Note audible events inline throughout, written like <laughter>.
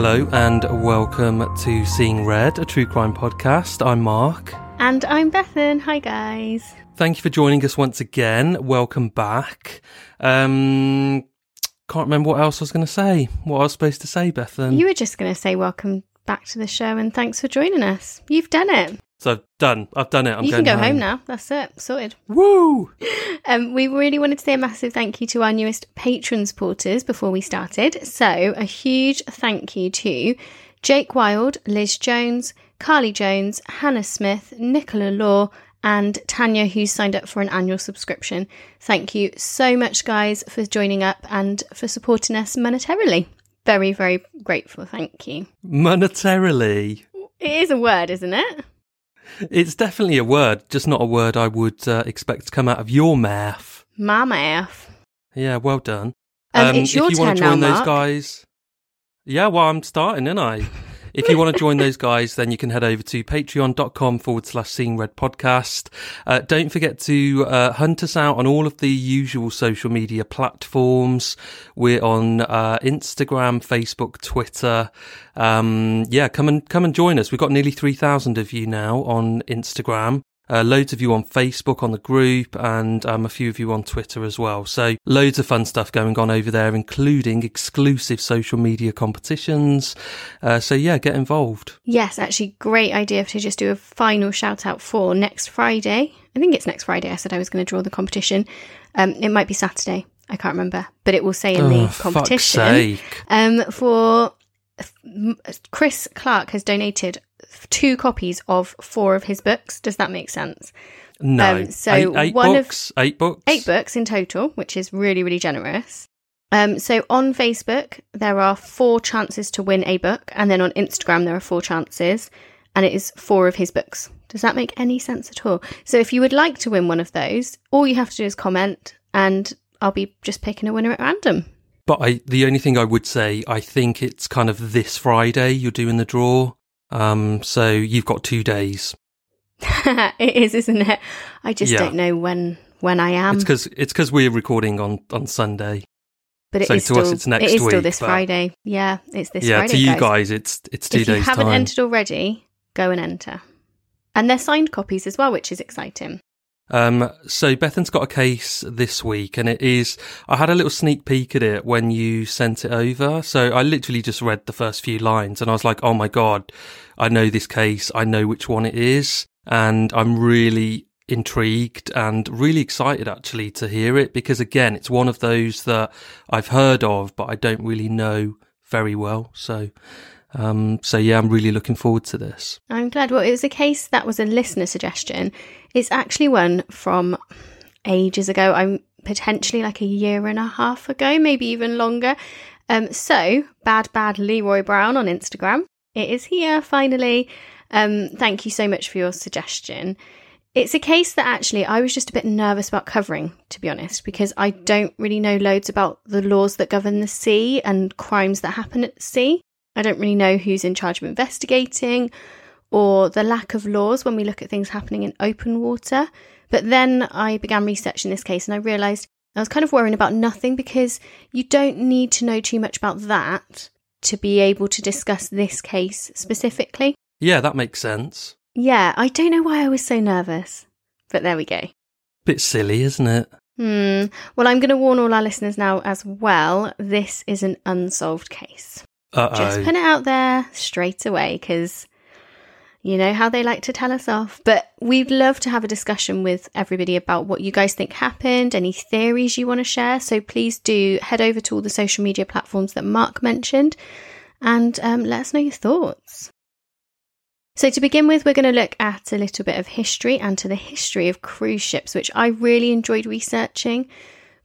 Hello and welcome to Seeing Red, a true crime podcast. I'm Mark. And I'm Bethan. Hi, guys. Thank you for joining us once again. Welcome back. Um, can't remember what else I was going to say. What I was supposed to say, Bethan. You were just going to say welcome back to the show and thanks for joining us. You've done it. So I've done. I've done it. I'm you going can go home. now. That's it. Sorted. Woo! <laughs> Um, we really wanted to say a massive thank you to our newest patron supporters before we started. So a huge thank you to Jake Wild, Liz Jones, Carly Jones, Hannah Smith, Nicola Law, and Tanya, who signed up for an annual subscription. Thank you so much, guys, for joining up and for supporting us monetarily. Very, very grateful. Thank you. Monetarily. It is a word, isn't it? It's definitely a word, just not a word I would uh, expect to come out of your mouth. My mouth. Yeah, well done. Um, it's your if you turn want to now, join those Mark. guys, yeah, well, I'm starting, aren't I? If you want to join those guys, then you can head over to patreon.com forward slash seeing red podcast. Uh, don't forget to uh, hunt us out on all of the usual social media platforms. We're on uh, Instagram, Facebook, Twitter. Um, yeah, come and come and join us. We've got nearly 3,000 of you now on Instagram. Uh, loads of you on Facebook on the group and um, a few of you on Twitter as well. So loads of fun stuff going on over there, including exclusive social media competitions. Uh, so yeah, get involved. Yes, actually, great idea to just do a final shout out for next Friday. I think it's next Friday. I said I was going to draw the competition. Um, it might be Saturday. I can't remember, but it will say in Oh, the fuck's competition. Um, for Chris Clark has donated two copies of four of his books. Does that make sense? No. Um, so eight, eight one of- eight books. Eight books in total, which is really, really generous. Um, so on Facebook, there are four chances to win a book, and then on Instagram, there are four chances, and it is four of his books. Does that make any sense at all? So if you would like to win one of those, all you have to do is comment, and I'll be just picking a winner at random. But I, the only thing I would say, I think it's kind of this Friday you're doing the draw. Um, so you've got two days. <laughs> it is, isn't it? I just Yeah. don't know when when I am, it's because it's because we're recording on on Sunday. but it so is to still us it's next it is still week, this Friday. Yeah, it's this yeah, Friday. to you guys. guys, it's it's two if you haven't time. entered already, go and enter. And they're signed copies as well, which is exciting. Um, so Bethan's got a case this week, and it is. I had a little sneak peek at it when you sent it over. So I literally just read the first few lines, and I was like, "Oh my god, I know this case. I know which one it is," and I'm really intrigued and really excited actually to hear it because again, it's one of those that I've heard of, but I don't really know very well. So, um, so yeah, I'm really looking forward to this. I'm glad. Well, it was a case that was a listener suggestion. It's actually one from ages ago. I'm potentially like a year and a half ago, maybe even longer. Um, so bad, bad Leroy Brown on Instagram. It is here finally. Um, thank you so much for your suggestion. It's a case that actually I was just a bit nervous about covering, to be honest, because I don't really know loads about the laws that govern the sea and crimes that happen at sea. I don't really know who's in charge of investigating or the lack of laws when we look at things happening in open water. But then I began researching this case and I realised I was kind of worrying about nothing because you don't need to know too much about that to be able to discuss this case specifically. Yeah, that makes sense. Yeah, I don't know why I was so nervous, but there we go. Bit silly, isn't it? Hmm. Well, I'm going to warn all our listeners now as well. This is an unsolved case. Uh Just put it out there straight away because you know how they like to tell us off. But we'd love to have a discussion with everybody about what you guys think happened, any theories you want to share. So please do head over to all the social media platforms that Mark mentioned and um, let us know your thoughts. So, to begin with, we're going to look at a little bit of history and to the history of cruise ships, which I really enjoyed researching.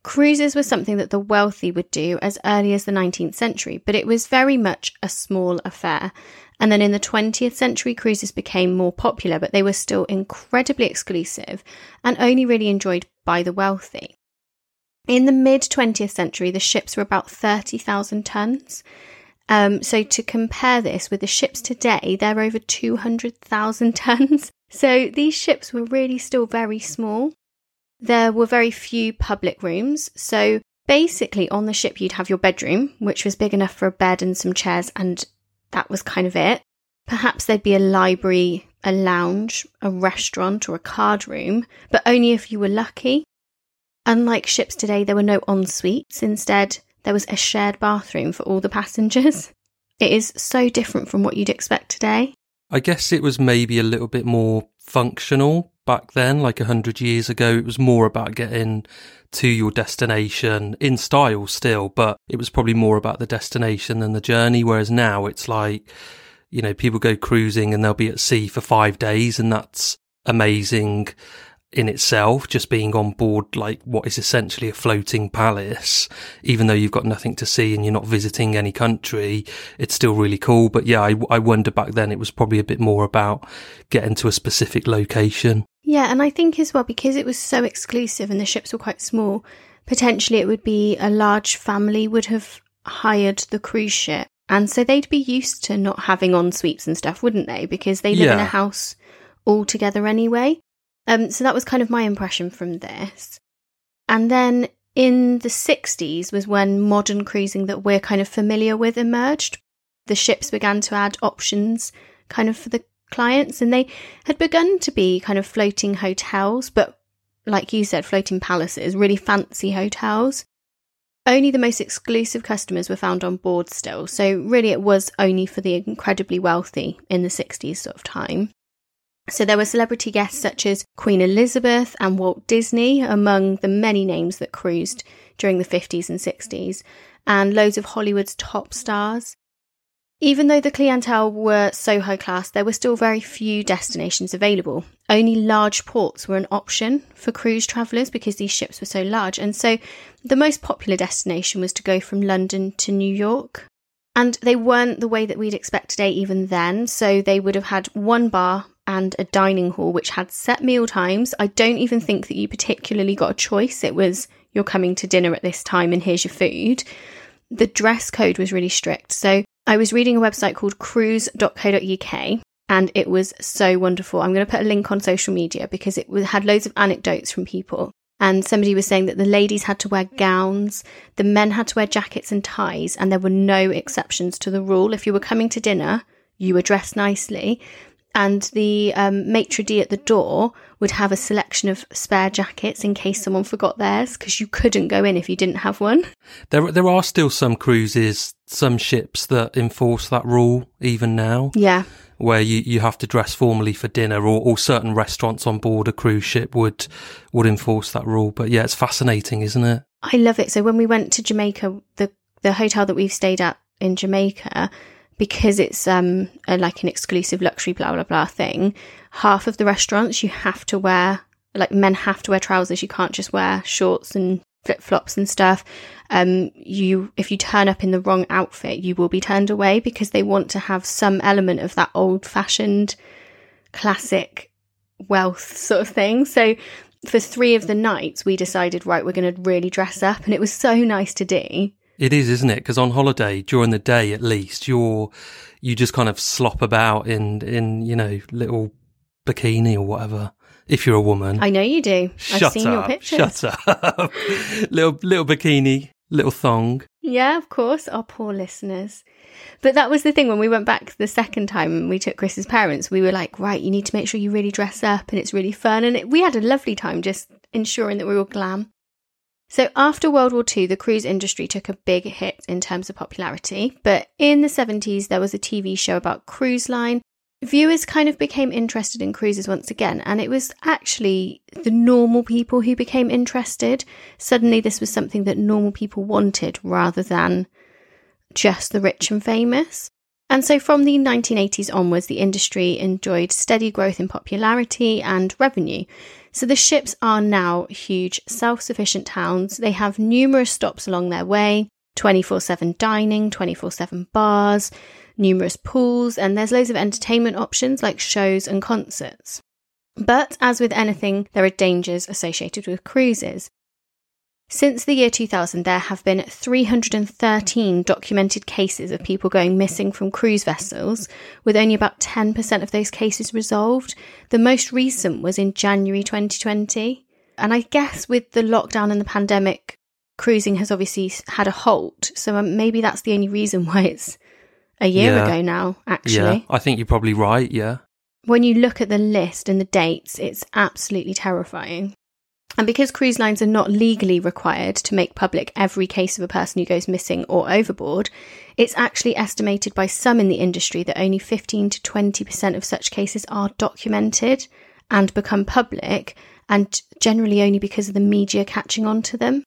Cruises were something that the wealthy would do as early as the 19th century, but it was very much a small affair. And then in the 20th century, cruises became more popular, but they were still incredibly exclusive and only really enjoyed by the wealthy. In the mid 20th century, the ships were about 30,000 tons. Um, so to compare this with the ships today, they're over 200,000 <laughs> tons. So these ships were really still very small. There were very few public rooms. So basically, on the ship, you'd have your bedroom, which was big enough for a bed and some chairs and that was kind of it. Perhaps there'd be a library, a lounge, a restaurant, or a card room, but only if you were lucky. Unlike ships today, there were no en suites. Instead, there was a shared bathroom for all the passengers. <laughs> It is so different from what you'd expect today. I guess it was maybe a little bit more functional back then, like a hundred years ago. It was more about getting to your destination in style still, but it was probably more about the destination than the journey. Whereas now it's like, you know, people go cruising and they'll be at sea for five days and that's amazing in itself, just being on board like what is essentially a floating palace, even though you've got nothing to see and you're not visiting any country, it's still really cool. But yeah, I, I wonder back then it was probably a bit more about getting to a specific location. Yeah, and I think as well, because it was so exclusive and the ships were quite small, potentially it would be a large family would have hired the cruise ship. And so they'd be used to not having en suites and stuff, wouldn't they? Because they live in a house all together anyway. Um, so that was kind of my impression from this. And then in the 60s was when modern cruising that we're kind of familiar with emerged. The ships began to add options kind of for the clients, and they had begun to be kind of floating hotels, but like you said, floating palaces, really fancy hotels. Only the most exclusive customers were found on board still, so really it was only for the incredibly wealthy in the 60s sort of time. So there were celebrity guests such as Queen Elizabeth and Walt Disney among the many names that cruised during the 50s and 60s, and loads of Hollywood's top stars. Even though the clientele were so high class, there were still very few destinations available. Only large ports were an option for cruise travellers because these ships were so large. And so the most popular destination was to go from London to New York. And they weren't the way that we'd expect today, even then. So they would have had one bar and a dining hall, which had set meal times. I don't even think that you particularly got a choice. It was you're coming to dinner at this time and here's your food. The dress code was really strict. So I was reading a website called cruise.co.uk and it was so wonderful. I'm going to put a link on social media because it had loads of anecdotes from people. And somebody was saying that the ladies had to wear gowns, the men had to wear jackets and ties, and there were no exceptions to the rule. If you were coming to dinner, you were dressed nicely. And the um, maitre d' at the door would have a selection of spare jackets in case someone forgot theirs, because you couldn't go in if you didn't have one. There, there are still some cruises, some ships that enforce that rule even now, Yeah. where you, you have to dress formally for dinner, or, or certain restaurants on board a cruise ship would would enforce that rule. But yeah, it's fascinating, isn't it? I love it. So when we went to Jamaica, the the hotel that we've stayed at in Jamaica, because it's um a, like an exclusive luxury blah blah blah thing, half of the restaurants you have to wear like men have to wear trousers. You can't just wear shorts and flip flops and stuff. Um, you if you turn up in the wrong outfit, you will be turned away because they want to have some element of that old fashioned, classic wealth sort of thing. So for three of the nights, we decided, right, we're going to really dress up. And it was so nice to do. It is, isn't it? Because on holiday, during the day at least, you're you just kind of slop about in in you know little bikini or whatever. If you're a woman, I know you do. shut I've seen up, your pictures. shut up, <laughs> little little bikini, little thong. Yeah, of course, our poor listeners. But that was the thing when we went back the second time and we took Chris's parents, we were like, right, you need to make sure you really dress up and it's really fun. And it, we had a lovely time just ensuring that we were glam. So after World War II, the cruise industry took a big hit in terms of popularity. But in the 70s, there was a TV show about cruise line. Viewers kind of became interested in cruises once again, and it was actually the normal people who became interested. Suddenly, this was something that normal people wanted rather than just the rich and famous. And so from the 1980s onwards, the industry enjoyed steady growth in popularity and revenue. So the ships are now huge self sufficient towns. They have numerous stops along their way 24 7 dining, 24 7 bars, numerous pools, and there's loads of entertainment options like shows and concerts. But as with anything, there are dangers associated with cruises. Since the year 2000, there have been 313 documented cases of people going missing from cruise vessels, with only about 10% of those cases resolved. The most recent was in January 2020. And I guess with the lockdown and the pandemic, cruising has obviously had a halt. So um, maybe that's the only reason <laughs> why it's a year Yeah. ago now, actually. Yeah, I think you're probably right. Yeah. when you look at the list and the dates, it's absolutely terrifying. And because cruise lines are not legally required to make public every case of a person who goes missing or overboard, it's actually estimated by some in the industry that only 15 to 20% of such cases are documented and become public, and generally only because of the media catching on to them.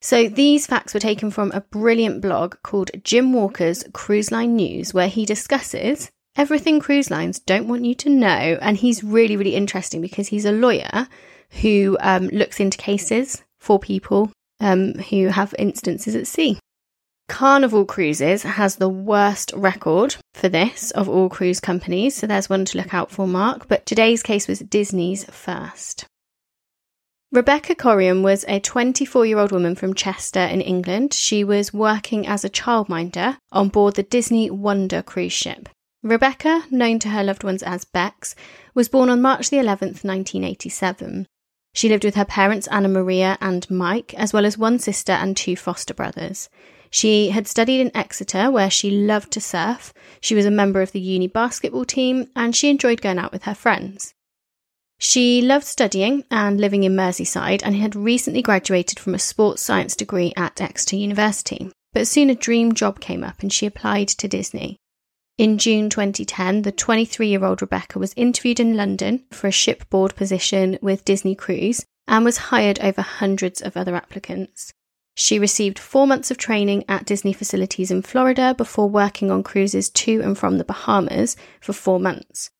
So these facts were taken from a brilliant blog called Jim Walker's Cruise Line News, where he discusses everything cruise lines don't want you to know. And he's really, really interesting because he's a lawyer who um, looks into cases for people um, who have instances at sea. Carnival Cruises has the worst record for this of all cruise companies, so there's one to look out for, Mark. But today's case was Disney's first. Rebecca Coriam was a 24 year old woman from Chester in England. She was working as a childminder on board the Disney Wonder cruise ship. Rebecca, known to her loved ones as Bex, was born on March the 11th, 1987. She lived with her parents Anna Maria and Mike, as well as one sister and two foster brothers. She had studied in Exeter, where she loved to surf. She was a member of the uni basketball team, and she enjoyed going out with her friends. She loved studying and living in Merseyside and had recently graduated from a sports science degree at Exeter University. But soon a dream job came up and she applied to Disney. In June 2010, the 23 year old Rebecca was interviewed in London for a shipboard position with Disney Cruise and was hired over hundreds of other applicants. She received four months of training at Disney facilities in Florida before working on cruises to and from the Bahamas for four months.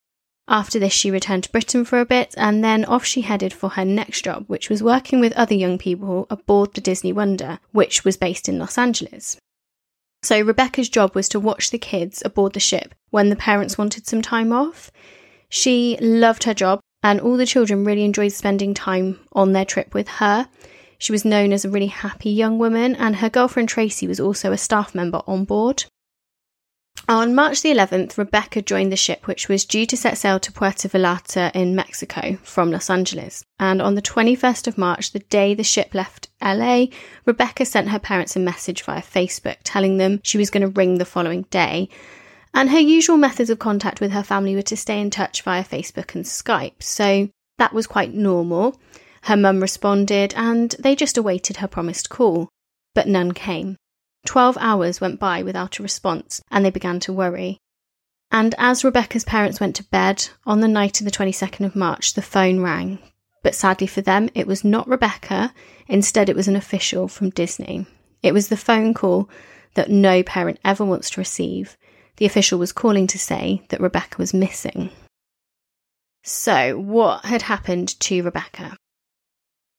After this, she returned to Britain for a bit and then off she headed for her next job, which was working with other young people aboard the Disney Wonder, which was based in Los Angeles. So, Rebecca's job was to watch the kids aboard the ship when the parents wanted some time off. She loved her job, and all the children really enjoyed spending time on their trip with her. She was known as a really happy young woman, and her girlfriend Tracy was also a staff member on board. On March the 11th, Rebecca joined the ship, which was due to set sail to Puerto Vallarta in Mexico from Los Angeles. And on the 21st of March, the day the ship left LA, Rebecca sent her parents a message via Facebook telling them she was going to ring the following day. And her usual methods of contact with her family were to stay in touch via Facebook and Skype. So that was quite normal. Her mum responded, and they just awaited her promised call. But none came. Twelve hours went by without a response, and they began to worry. And as Rebecca's parents went to bed on the night of the 22nd of March, the phone rang. But sadly for them, it was not Rebecca. Instead, it was an official from Disney. It was the phone call that no parent ever wants to receive. The official was calling to say that Rebecca was missing. So, what had happened to Rebecca?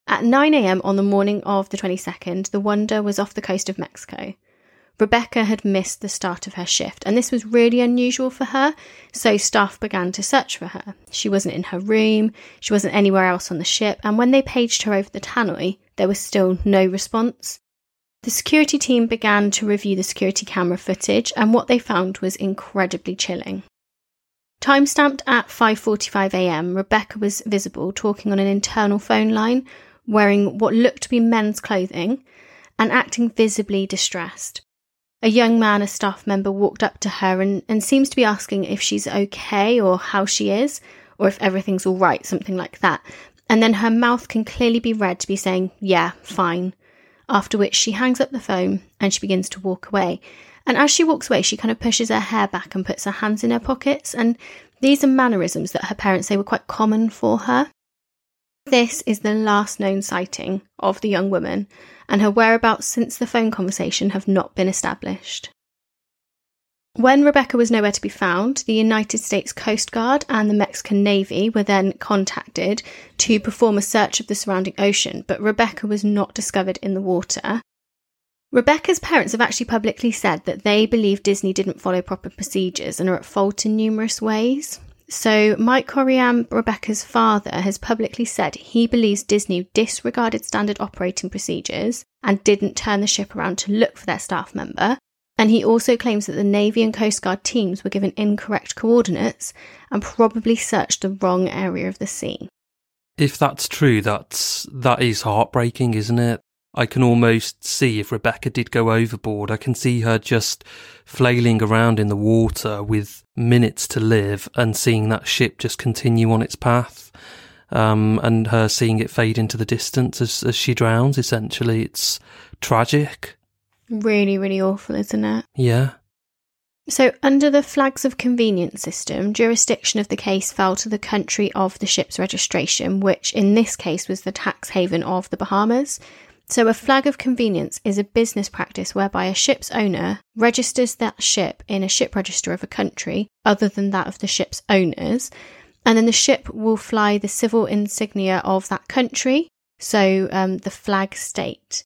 At 9am on the morning of the 22nd, the Wonder was off the coast of Mexico. Rebecca had missed the start of her shift, and this was really unusual for her, so staff began to search for her. She wasn't in her room, she wasn't anywhere else on the ship, and when they paged her over the tannoy, there was still no response. The security team began to review the security camera footage, and what they found was incredibly chilling. Timestamped at 5:45 a.m., Rebecca was visible talking on an internal phone line, wearing what looked to be men's clothing and acting visibly distressed. A young man, a staff member, walked up to her and, and seems to be asking if she's okay or how she is, or if everything's all right, something like that. And then her mouth can clearly be read to be saying, Yeah, fine. After which she hangs up the phone and she begins to walk away. And as she walks away, she kind of pushes her hair back and puts her hands in her pockets. And these are mannerisms that her parents say were quite common for her. This is the last known sighting of the young woman, and her whereabouts since the phone conversation have not been established. When Rebecca was nowhere to be found, the United States Coast Guard and the Mexican Navy were then contacted to perform a search of the surrounding ocean, but Rebecca was not discovered in the water. Rebecca's parents have actually publicly said that they believe Disney didn't follow proper procedures and are at fault in numerous ways. So, Mike Coriam, Rebecca's father, has publicly said he believes Disney disregarded standard operating procedures and didn't turn the ship around to look for their staff member. And he also claims that the Navy and Coast Guard teams were given incorrect coordinates and probably searched the wrong area of the sea. If that's true, that's that is heartbreaking, isn't it? I can almost see if Rebecca did go overboard, I can see her just flailing around in the water with minutes to live and seeing that ship just continue on its path. Um, and her seeing it fade into the distance as, as she drowns, essentially. It's tragic. Really, really awful, isn't it? Yeah. So, under the flags of convenience system, jurisdiction of the case fell to the country of the ship's registration, which in this case was the tax haven of the Bahamas. So, a flag of convenience is a business practice whereby a ship's owner registers that ship in a ship register of a country other than that of the ship's owners, and then the ship will fly the civil insignia of that country, so um, the flag state.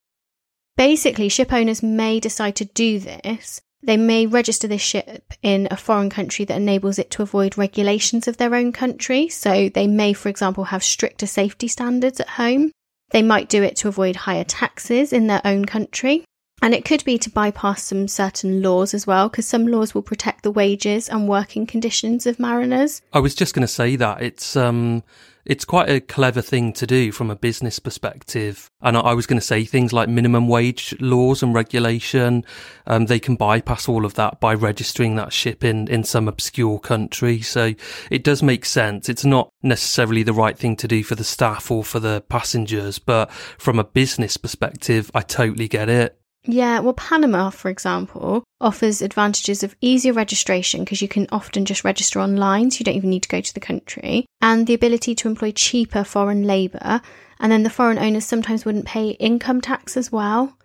Basically, ship owners may decide to do this they may register this ship in a foreign country that enables it to avoid regulations of their own country. So they may, for example, have stricter safety standards at home. They might do it to avoid higher taxes in their own country. And it could be to bypass some certain laws as well, because some laws will protect the wages and working conditions of mariners. I was just going to say that it's um, it's quite a clever thing to do from a business perspective. And I was going to say things like minimum wage laws and regulation. Um, they can bypass all of that by registering that ship in, in some obscure country. So it does make sense. It's not necessarily the right thing to do for the staff or for the passengers, but from a business perspective, I totally get it. Yeah, well, Panama, for example, offers advantages of easier registration because you can often just register online, so you don't even need to go to the country, and the ability to employ cheaper foreign labour. And then the foreign owners sometimes wouldn't pay income tax as well.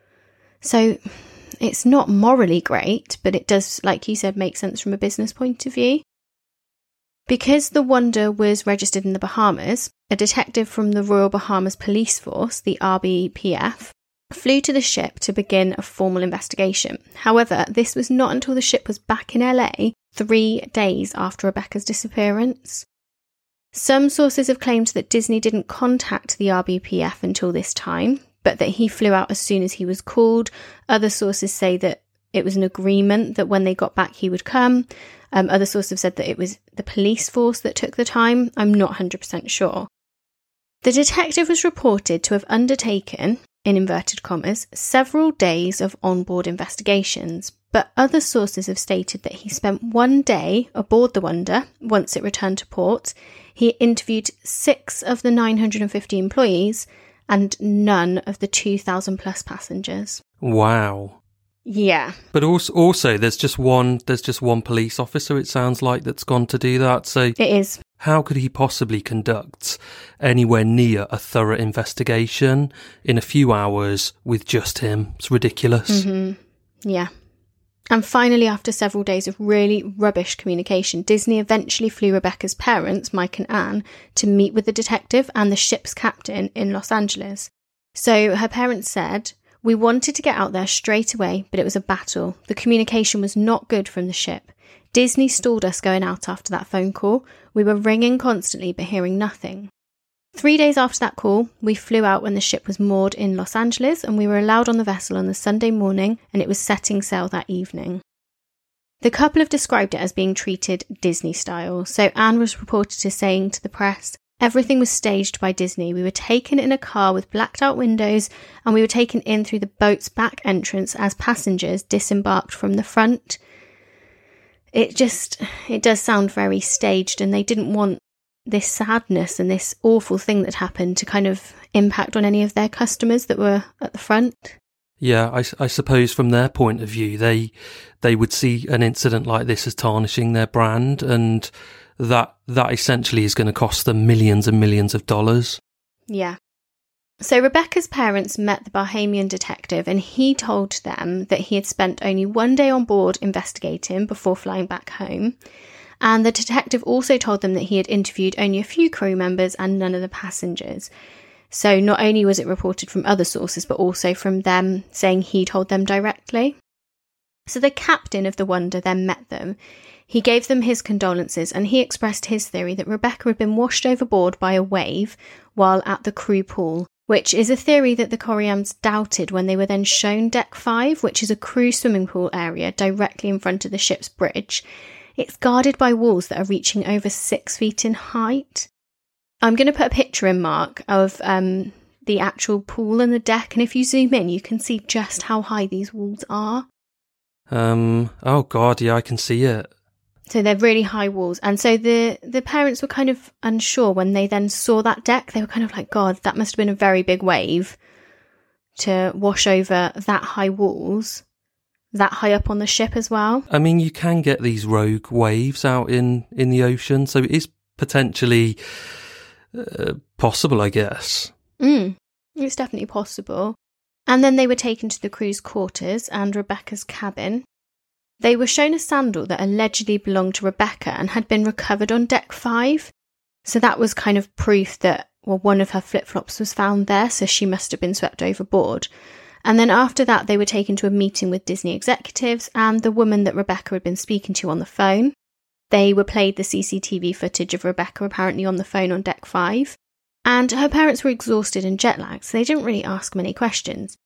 So it's not morally great, but it does, like you said, make sense from a business point of view. Because the Wonder was registered in the Bahamas, a detective from the Royal Bahamas Police Force, the RBPF, flew to the ship to begin a formal investigation. However, this was not until the ship was back in LA three days after Rebecca's disappearance. Some sources have claimed that Disney didn't contact the RBPF until this time, but that he flew out as soon as he was called. Other sources say that it was an agreement that when they got back he would come. Um, other sources have said that it was the police force that took the time. I'm not 100% sure. The detective was reported to have undertaken in inverted commas, several days of onboard investigations, but other sources have stated that he spent one day aboard the Wonder once it returned to port. He interviewed six of the 950 employees and none of the 2,000 plus passengers. Wow. Yeah. But also, also, there's just one. There's just one police officer. It sounds like that's gone to do that. So it is. How could he possibly conduct anywhere near a thorough investigation in a few hours with just him? It's ridiculous. Mm-hmm. Yeah. And finally, after several days of really rubbish communication, Disney eventually flew Rebecca's parents, Mike and Anne, to meet with the detective and the ship's captain in Los Angeles. So her parents said, We wanted to get out there straight away, but it was a battle. The communication was not good from the ship. Disney stalled us going out after that phone call. We were ringing constantly but hearing nothing. Three days after that call, we flew out when the ship was moored in Los Angeles and we were allowed on the vessel on the Sunday morning and it was setting sail that evening. The couple have described it as being treated Disney style, so Anne was reported as saying to the press, Everything was staged by Disney. We were taken in a car with blacked out windows and we were taken in through the boat's back entrance as passengers disembarked from the front it just it does sound very staged and they didn't want this sadness and this awful thing that happened to kind of impact on any of their customers that were at the front. Yeah I, I suppose from their point of view they they would see an incident like this as tarnishing their brand and that that essentially is going to cost them millions and millions of dollars. Yeah so Rebecca's parents met the Bahamian detective and he told them that he had spent only one day on board investigating before flying back home. And the detective also told them that he had interviewed only a few crew members and none of the passengers. So not only was it reported from other sources, but also from them saying he told them directly. So the captain of the Wonder then met them. He gave them his condolences and he expressed his theory that Rebecca had been washed overboard by a wave while at the crew pool which is a theory that the Coriams doubted when they were then shown Deck 5, which is a crew swimming pool area directly in front of the ship's bridge. It's guarded by walls that are reaching over six feet in height. I'm going to put a picture in, Mark, of um, the actual pool and the deck. And if you zoom in, you can see just how high these walls are. Um. Oh God. Yeah, I can see it. So they're really high walls. And so the the parents were kind of unsure when they then saw that deck. They were kind of like, God, that must have been a very big wave to wash over that high walls, that high up on the ship as well. I mean, you can get these rogue waves out in in the ocean, so it is potentially uh, possible, I guess. Mm, it's definitely possible. And then they were taken to the crew's quarters and Rebecca's cabin. They were shown a sandal that allegedly belonged to Rebecca and had been recovered on deck five. So that was kind of proof that, well, one of her flip flops was found there, so she must have been swept overboard. And then after that, they were taken to a meeting with Disney executives and the woman that Rebecca had been speaking to on the phone. They were played the CCTV footage of Rebecca apparently on the phone on deck five. And her parents were exhausted and jet lagged, so they didn't really ask many questions.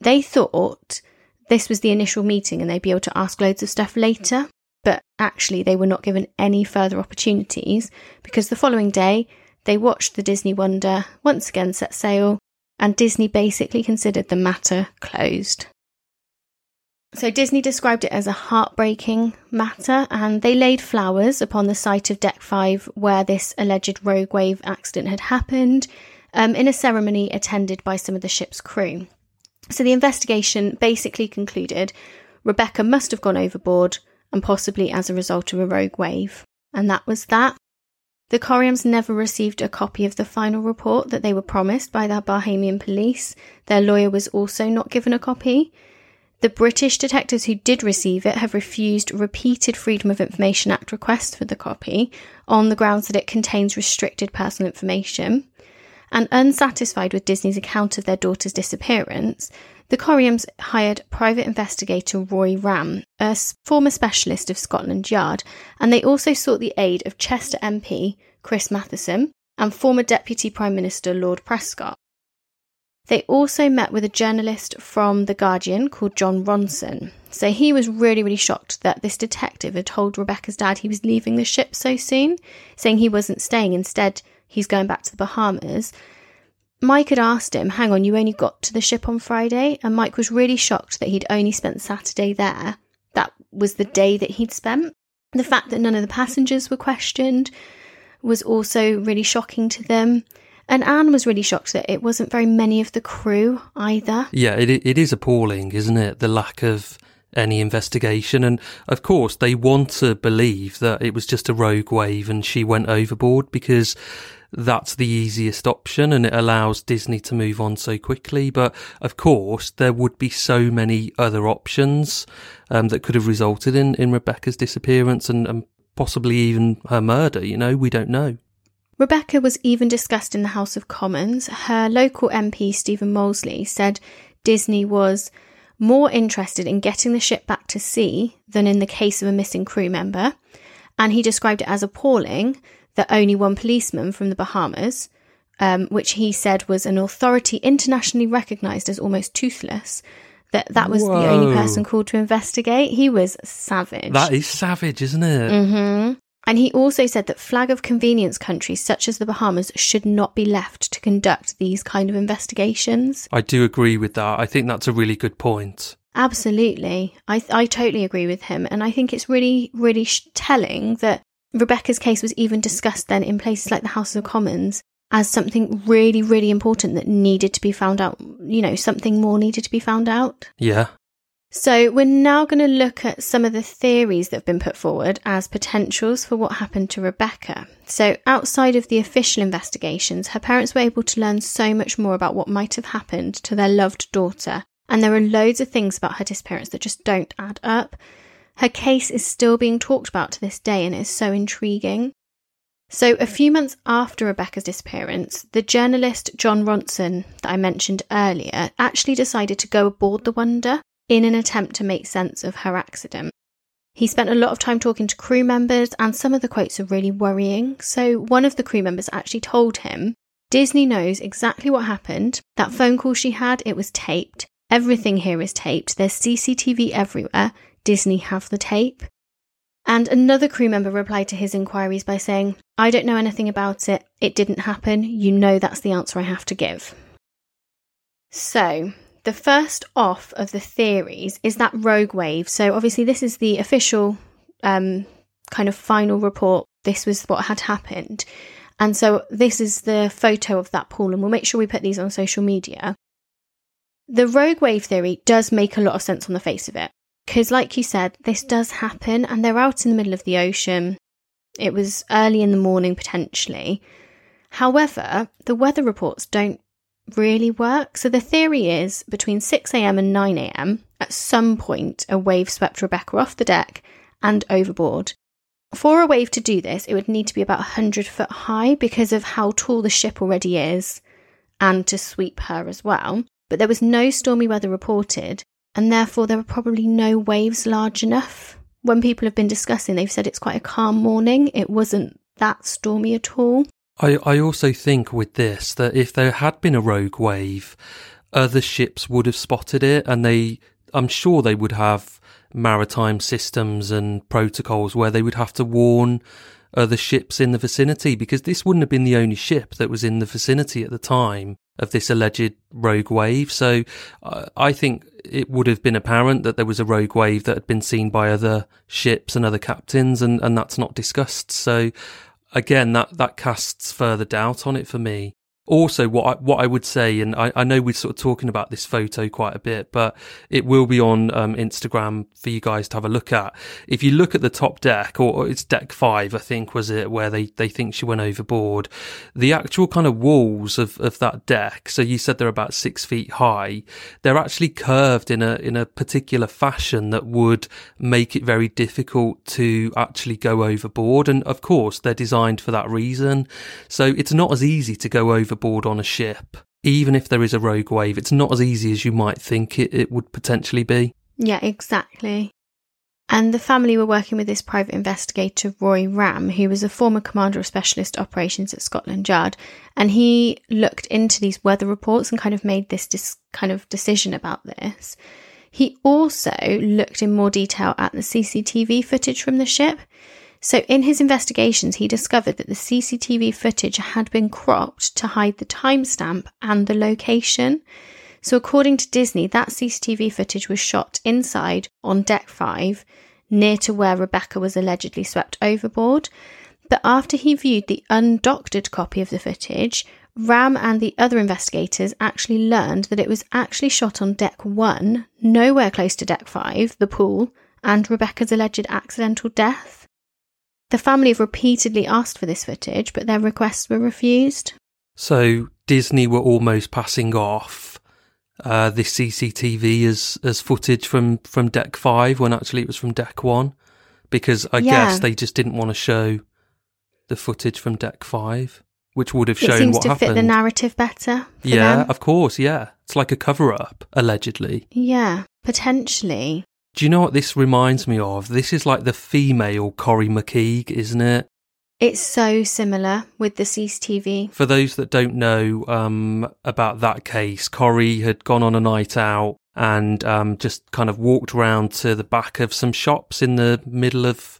They thought this was the initial meeting and they'd be able to ask loads of stuff later, but actually they were not given any further opportunities because the following day they watched the Disney Wonder once again set sail and Disney basically considered the matter closed. So Disney described it as a heartbreaking matter, and they laid flowers upon the site of Deck 5 where this alleged rogue wave accident had happened um, in a ceremony attended by some of the ship's crew. So the investigation basically concluded Rebecca must have gone overboard and possibly as a result of a rogue wave. And that was that. The Coriams never received a copy of the final report that they were promised by the Bahamian police. Their lawyer was also not given a copy. The British detectives who did receive it have refused repeated Freedom of Information Act requests for the copy on the grounds that it contains restricted personal information. And unsatisfied with Disney's account of their daughter's disappearance, the Coriams hired private investigator Roy Ramm, a former specialist of Scotland Yard, and they also sought the aid of Chester MP Chris Matheson and former Deputy Prime Minister Lord Prescott. They also met with a journalist from The Guardian called Jon Ronson. So he was really, really shocked that this detective had told Rebecca's dad he was leaving the ship so soon, saying he wasn't staying. Instead, he's going back to the Bahamas. Mike had asked him, Hang on, you only got to the ship on Friday? And Mike was really shocked that he'd only spent Saturday there. That was the day that he'd spent. The fact that none of the passengers were questioned was also really shocking to them. And Anne was really shocked that it wasn't very many of the crew either. Yeah, it it is appalling, isn't it? The lack of any investigation, and of course they want to believe that it was just a rogue wave and she went overboard because that's the easiest option and it allows Disney to move on so quickly. But of course, there would be so many other options um, that could have resulted in, in Rebecca's disappearance and, and possibly even her murder. You know, we don't know. Rebecca was even discussed in the House of Commons. Her local MP, Stephen Mosley, said Disney was more interested in getting the ship back to sea than in the case of a missing crew member. And he described it as appalling that only one policeman from the Bahamas, um, which he said was an authority internationally recognised as almost toothless, that that was Whoa. the only person called to investigate. He was savage. That is savage, isn't it? Mm-hmm. And he also said that flag of convenience countries such as the Bahamas should not be left to conduct these kind of investigations. I do agree with that. I think that's a really good point. Absolutely. I, I totally agree with him. And I think it's really, really sh- telling that Rebecca's case was even discussed then in places like the House of Commons as something really, really important that needed to be found out. You know, something more needed to be found out. Yeah. So, we're now going to look at some of the theories that have been put forward as potentials for what happened to Rebecca. So, outside of the official investigations, her parents were able to learn so much more about what might have happened to their loved daughter. And there are loads of things about her disappearance that just don't add up. Her case is still being talked about to this day and is so intriguing. So, a few months after Rebecca's disappearance, the journalist Jon Ronson, that I mentioned earlier, actually decided to go aboard the Wonder in an attempt to make sense of her accident. He spent a lot of time talking to crew members, and some of the quotes are really worrying. So, one of the crew members actually told him Disney knows exactly what happened. That phone call she had, it was taped. Everything here is taped. There's CCTV everywhere. Disney have the tape. And another crew member replied to his inquiries by saying, I don't know anything about it. It didn't happen. You know that's the answer I have to give. So, the first off of the theories is that rogue wave. So, obviously, this is the official um, kind of final report. This was what had happened. And so, this is the photo of that pool, and we'll make sure we put these on social media. The rogue wave theory does make a lot of sense on the face of it. Because, like you said, this does happen, and they're out in the middle of the ocean. It was early in the morning, potentially. However, the weather reports don't really work. So the theory is between 6am and 9am, at some point, a wave swept Rebecca off the deck and overboard. For a wave to do this, it would need to be about 100 foot high because of how tall the ship already is and to sweep her as well. But there was no stormy weather reported, and therefore there were probably no waves large enough. When people have been discussing, they've said it's quite a calm morning. It wasn't that stormy at all. I, I also think with this that if there had been a rogue wave, other ships would have spotted it and they, I'm sure they would have maritime systems and protocols where they would have to warn other ships in the vicinity because this wouldn't have been the only ship that was in the vicinity at the time of this alleged rogue wave. So uh, I think it would have been apparent that there was a rogue wave that had been seen by other ships and other captains and, and that's not discussed. So again, that, that casts further doubt on it for me also what I, what I would say, and I, I, know we're sort of talking about this photo quite a bit, but it will be on um, Instagram for you guys to have a look at. If you look at the top deck, or, or it's deck five, I think was it, where they, they think she went overboard. The actual kind of walls of, of that deck. So you said they're about six feet high. They're actually curved in a in a particular fashion that would make it very difficult to actually go overboard. And of course, they're designed for that reason. So it's not as easy to go over overboard on a ship, even if there is a rogue wave, it's not as easy as you might think it, it would potentially be. Yeah, exactly. And the family were working with this private investigator, Roy Ramm, who was a former commander of specialist operations at Scotland Yard. And he looked into these weather reports and kind of made this dis- kind of decision about this. He also looked in more detail at the CCTV footage from the ship. So, in his investigations, he discovered that the CCTV footage had been cropped to hide the timestamp and the location. So, according to Disney, that CCTV footage was shot inside on deck five, near to where Rebecca was allegedly swept overboard. But after he viewed the undoctored copy of the footage, Ramm and the other investigators actually learned that it was actually shot on deck one, nowhere close to deck five, the pool, and Rebecca's alleged accidental death. The family have repeatedly asked for this footage, but their requests were refused. So Disney were almost passing off uh, this CCTV as as footage from from deck five when actually it was from deck one, because I yeah. guess they just didn't want to show the footage from deck five, which would have shown it seems what to happened. fit the narrative better. yeah, them. of course. Yeah, it's like a cover up, allegedly. Yeah, potentially. Do you know what this reminds me of? This is like the female Corrie McKeague, isn't it? It's so similar with the CCTV. For those that don't know um, about that case, Corrie had gone on a night out and um, just kind of walked around to the back of some shops in the middle of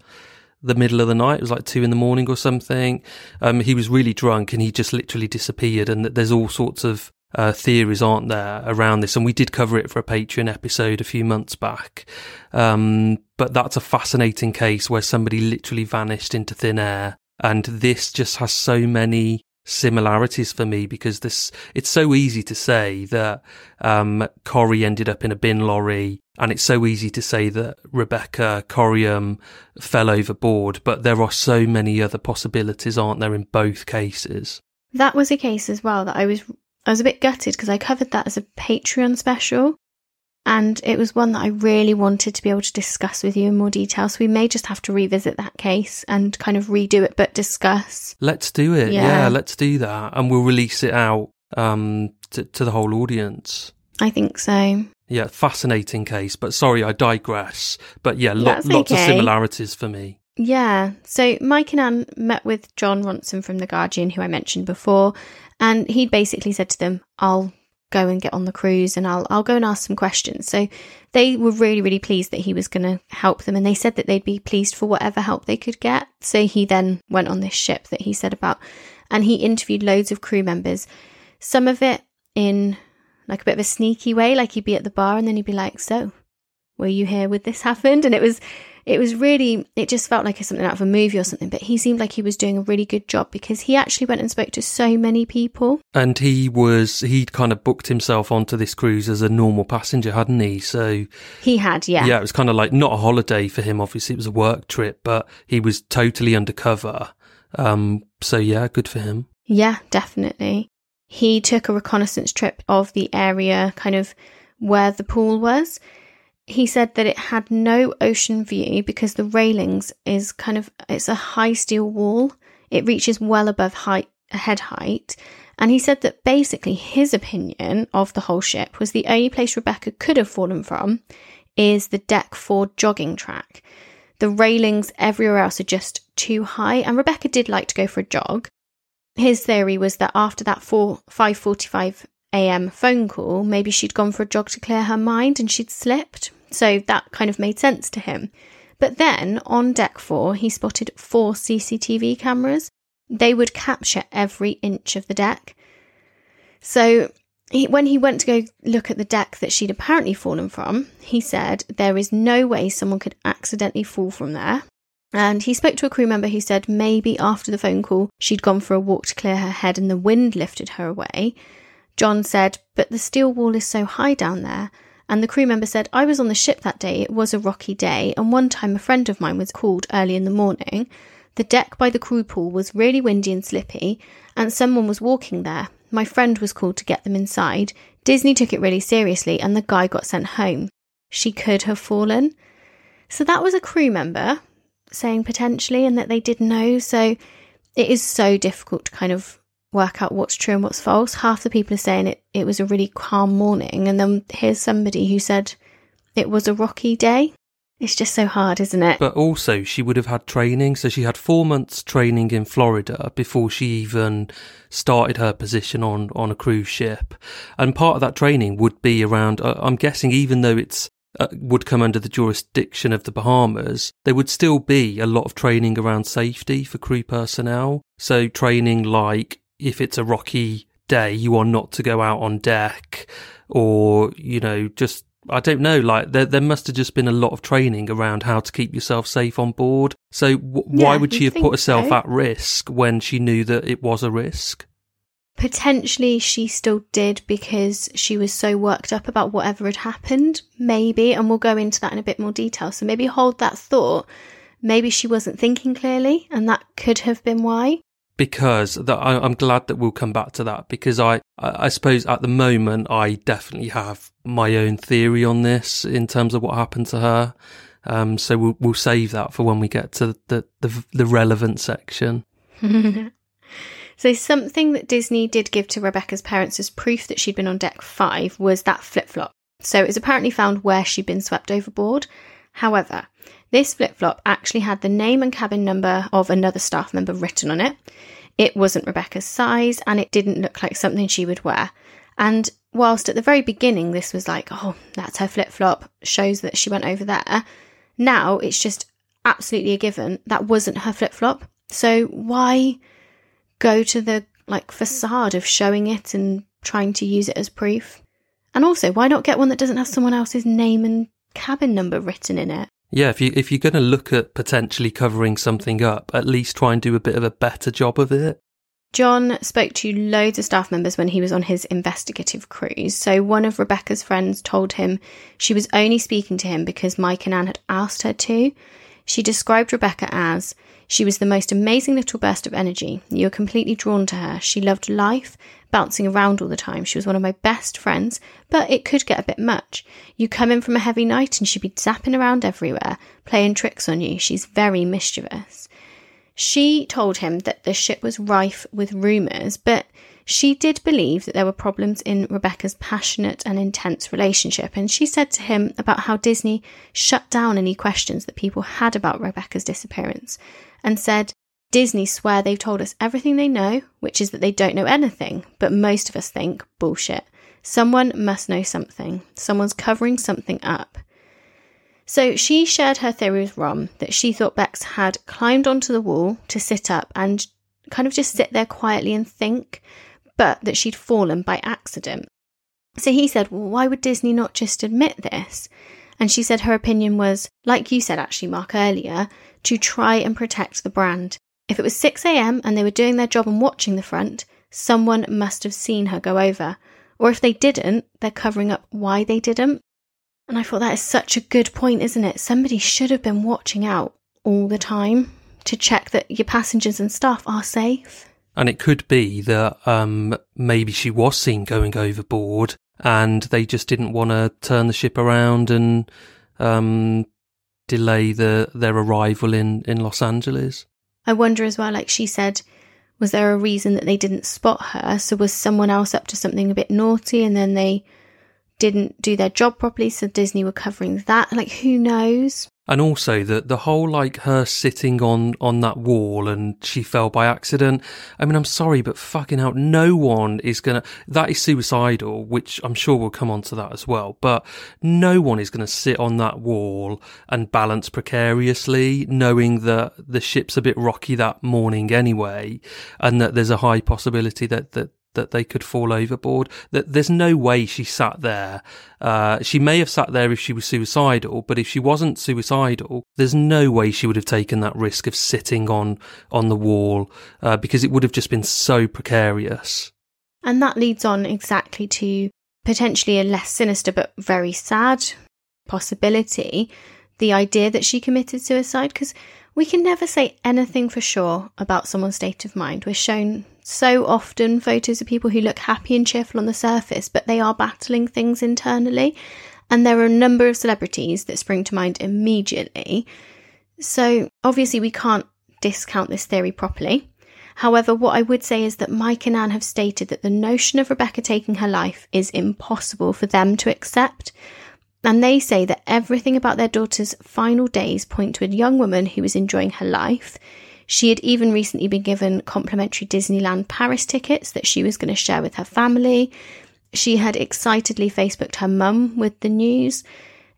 the middle of the night. It was like two in the morning or something. Um, he was really drunk and he just literally disappeared. And there's all sorts of uh, theories, aren't there, around this? And we did cover it for a Patreon episode a few months back. Um, but that's a fascinating case where somebody literally vanished into thin air. And this just has so many similarities for me because this, it's so easy to say that, um, Corrie ended up in a bin lorry and it's so easy to say that Rebecca Coriam fell overboard, but there are so many other possibilities, aren't there, in both cases? That was a case as well that I was I was a bit gutted because I covered that as a Patreon special. And it was one that I really wanted to be able to discuss with you in more detail. So we may just have to revisit that case and kind of redo it, but discuss. Let's do it. Yeah, yeah let's do that. And we'll release it out um, to, to the whole audience. I think so. Yeah, fascinating case. But sorry, I digress. But yeah, lo- lots of similarities for me. Yeah. So Mike and Anne met with Jon Ronson from The Guardian, who I mentioned before, and he'd basically said to them, I'll go and get on the cruise and I'll I'll go and ask some questions. So they were really, really pleased that he was gonna help them and they said that they'd be pleased for whatever help they could get. So he then went on this ship that he said about and he interviewed loads of crew members, some of it in like a bit of a sneaky way. Like he'd be at the bar and then he'd be like, So, were you here when this <laughs> happened? And it was, it was really, it just felt like something out of a movie or something. But he seemed like he was doing a really good job because he actually went and spoke to so many people. And he was, he'd kind of booked himself onto this cruise as a normal passenger, hadn't he? So he had, yeah. Yeah, it was kind of like not a holiday for him. Obviously, it was a work trip, but he was totally undercover. Um, so yeah, good for him. Yeah, definitely. He took a reconnaissance trip of the area, kind of where the pool was he said that it had no ocean view because the railings is kind of it's a high steel wall. It reaches well above height head height. And he said that basically his opinion of the whole ship was the only place Rebecca could have fallen from is the deck four jogging track. The railings everywhere else are just too high, and Rebecca did like to go for a jog. His theory was that after that 4 5:45 a.m. phone call, maybe she'd gone for a jog to clear her mind and she'd slipped. So that kind of made sense to him. But then on deck four, he spotted four CCTV cameras. They would capture every inch of the deck. So he, when he went to go look at the deck that she'd apparently fallen from, he said there is no way someone could accidentally fall from there. And he spoke to a crew member who said maybe after the phone call, she'd gone for a walk to clear her head and the wind lifted her away. Jon said, But the steel wall is so high down there and the crew member said, I was on the ship that day. It was a rocky day. And one time a friend of mine was called early in the morning. The deck by the crew pool was really windy and slippy, and someone was walking there. My friend was called to get them inside. Disney took it really seriously, and the guy got sent home. She could have fallen. So that was a crew member saying potentially, and that they did know. So it is so difficult to kind of work out what's true and what's false. Half the people are saying it, it was a really calm morning, and then here's somebody who said it was a rocky day. It's just so hard, isn't it? But also, she would have had training. So she had four months training in Florida before she even started her position on, on a cruise ship. And part of that training would be around, uh, I'm guessing, even though it's uh, would come under the jurisdiction of the Bahamas, there would still be a lot of training around safety for crew personnel. So training like if it's a rocky day, you are not to go out on deck or, you know, just, I don't know, like there, there must have just been a lot of training around how to keep yourself safe on board. So w- yeah, why would she have put herself so. at risk when she knew that it was a risk? Potentially she still did because she was so worked up about whatever had happened, maybe, and we'll go into that in a bit more detail. So maybe hold that thought. Maybe she wasn't thinking clearly, and that could have been why because I, am glad that we'll come back to that because I, I suppose at the moment I definitely have my own theory on this in terms of what happened to her. Um, so we'll, we'll save that for when we get to the, the, the relevant section. <laughs> so something that Disney did give to Rebecca's parents as proof that she'd been on deck five was that flip flop. So it was apparently found where she'd been swept overboard. However, this flip flop actually had the name and cabin number of another staff member written on it. It wasn't Rebecca's size and it didn't look like something she would wear. And whilst at the very beginning this was like, oh, that's her flip flop, shows that she went over there, now it's just absolutely a given that wasn't her flip flop. So why go to the like facade of showing it and trying to use it as proof? And also, why not get one that doesn't have someone else's name and cabin number written in it? Yeah, if you if you're going to look at potentially covering something up, at least try and do a bit of a better job of it. Jon spoke to loads of staff members when he was on his investigative cruise. So one of Rebecca's friends told him she was only speaking to him because Mike and Anne had asked her to. She described Rebecca as she was the most amazing little burst of energy. You were completely drawn to her. She loved life, bouncing around all the time. She was one of my best friends, but it could get a bit much. You come in from a heavy night and she'd be zapping around everywhere, playing tricks on you. She's very mischievous. She told him that the ship was rife with rumours, but she did believe that there were problems in Rebecca's passionate and intense relationship, and she said to him about how Disney shut down any questions that people had about Rebecca's disappearance and said, Disney swear they've told us everything they know, which is that they don't know anything, but most of us think bullshit. Someone must know something. Someone's covering something up. So she shared her theory with Ramm that she thought Bex had climbed onto the wall to sit up and kind of just sit there quietly and think, but that she'd fallen by accident. So he said, Well, why would Disney not just admit this? And she said her opinion was, like you said actually, Mark, earlier, to try and protect the brand. If it was 6 a.m. and they were doing their job and watching the front, someone must have seen her go over. Or if they didn't, they're covering up why they didn't. And I thought that is such a good point, isn't it? Somebody should have been watching out all the time to check that your passengers and staff are safe. And it could be that um, maybe she was seen going overboard and they just didn't want to turn the ship around and um, delay the their arrival in, in Los Angeles. I wonder as well, like she said, was there a reason that they didn't spot her? So was someone else up to something a bit naughty and then they didn't do their job properly, so Disney were covering that? Like, who knows? And also the the whole like her sitting on on that wall and she fell by accident. I mean, I'm sorry, but fucking out no one is gonna. That is suicidal, which I'm sure we'll come on to that as well. But no one is gonna sit on that wall and balance precariously, knowing that the ship's a bit rocky that morning anyway, and that there's a high possibility that that that they could fall overboard. That there's no way she sat there. Uh, she may have sat there if she was suicidal, but if she wasn't suicidal, there's no way she would have taken that risk of sitting on on the wall uh, because it would have just been so precarious. And that leads on exactly to potentially a less sinister but very sad possibility the idea that she committed suicide because we can never say anything for sure about someone's state of mind. We're shown so often photos of people who look happy and cheerful on the surface, but they are battling things internally. And there are a number of celebrities that spring to mind immediately. So obviously, we can't discount this theory properly. However, what I would say is that Mike and Anne have stated that the notion of Rebecca taking her life is impossible for them to accept. And they say that everything about their daughter's final days point to a young woman who was enjoying her life, she had even recently been given complimentary Disneyland Paris tickets that she was going to share with her family. She had excitedly Facebooked her mum with the news.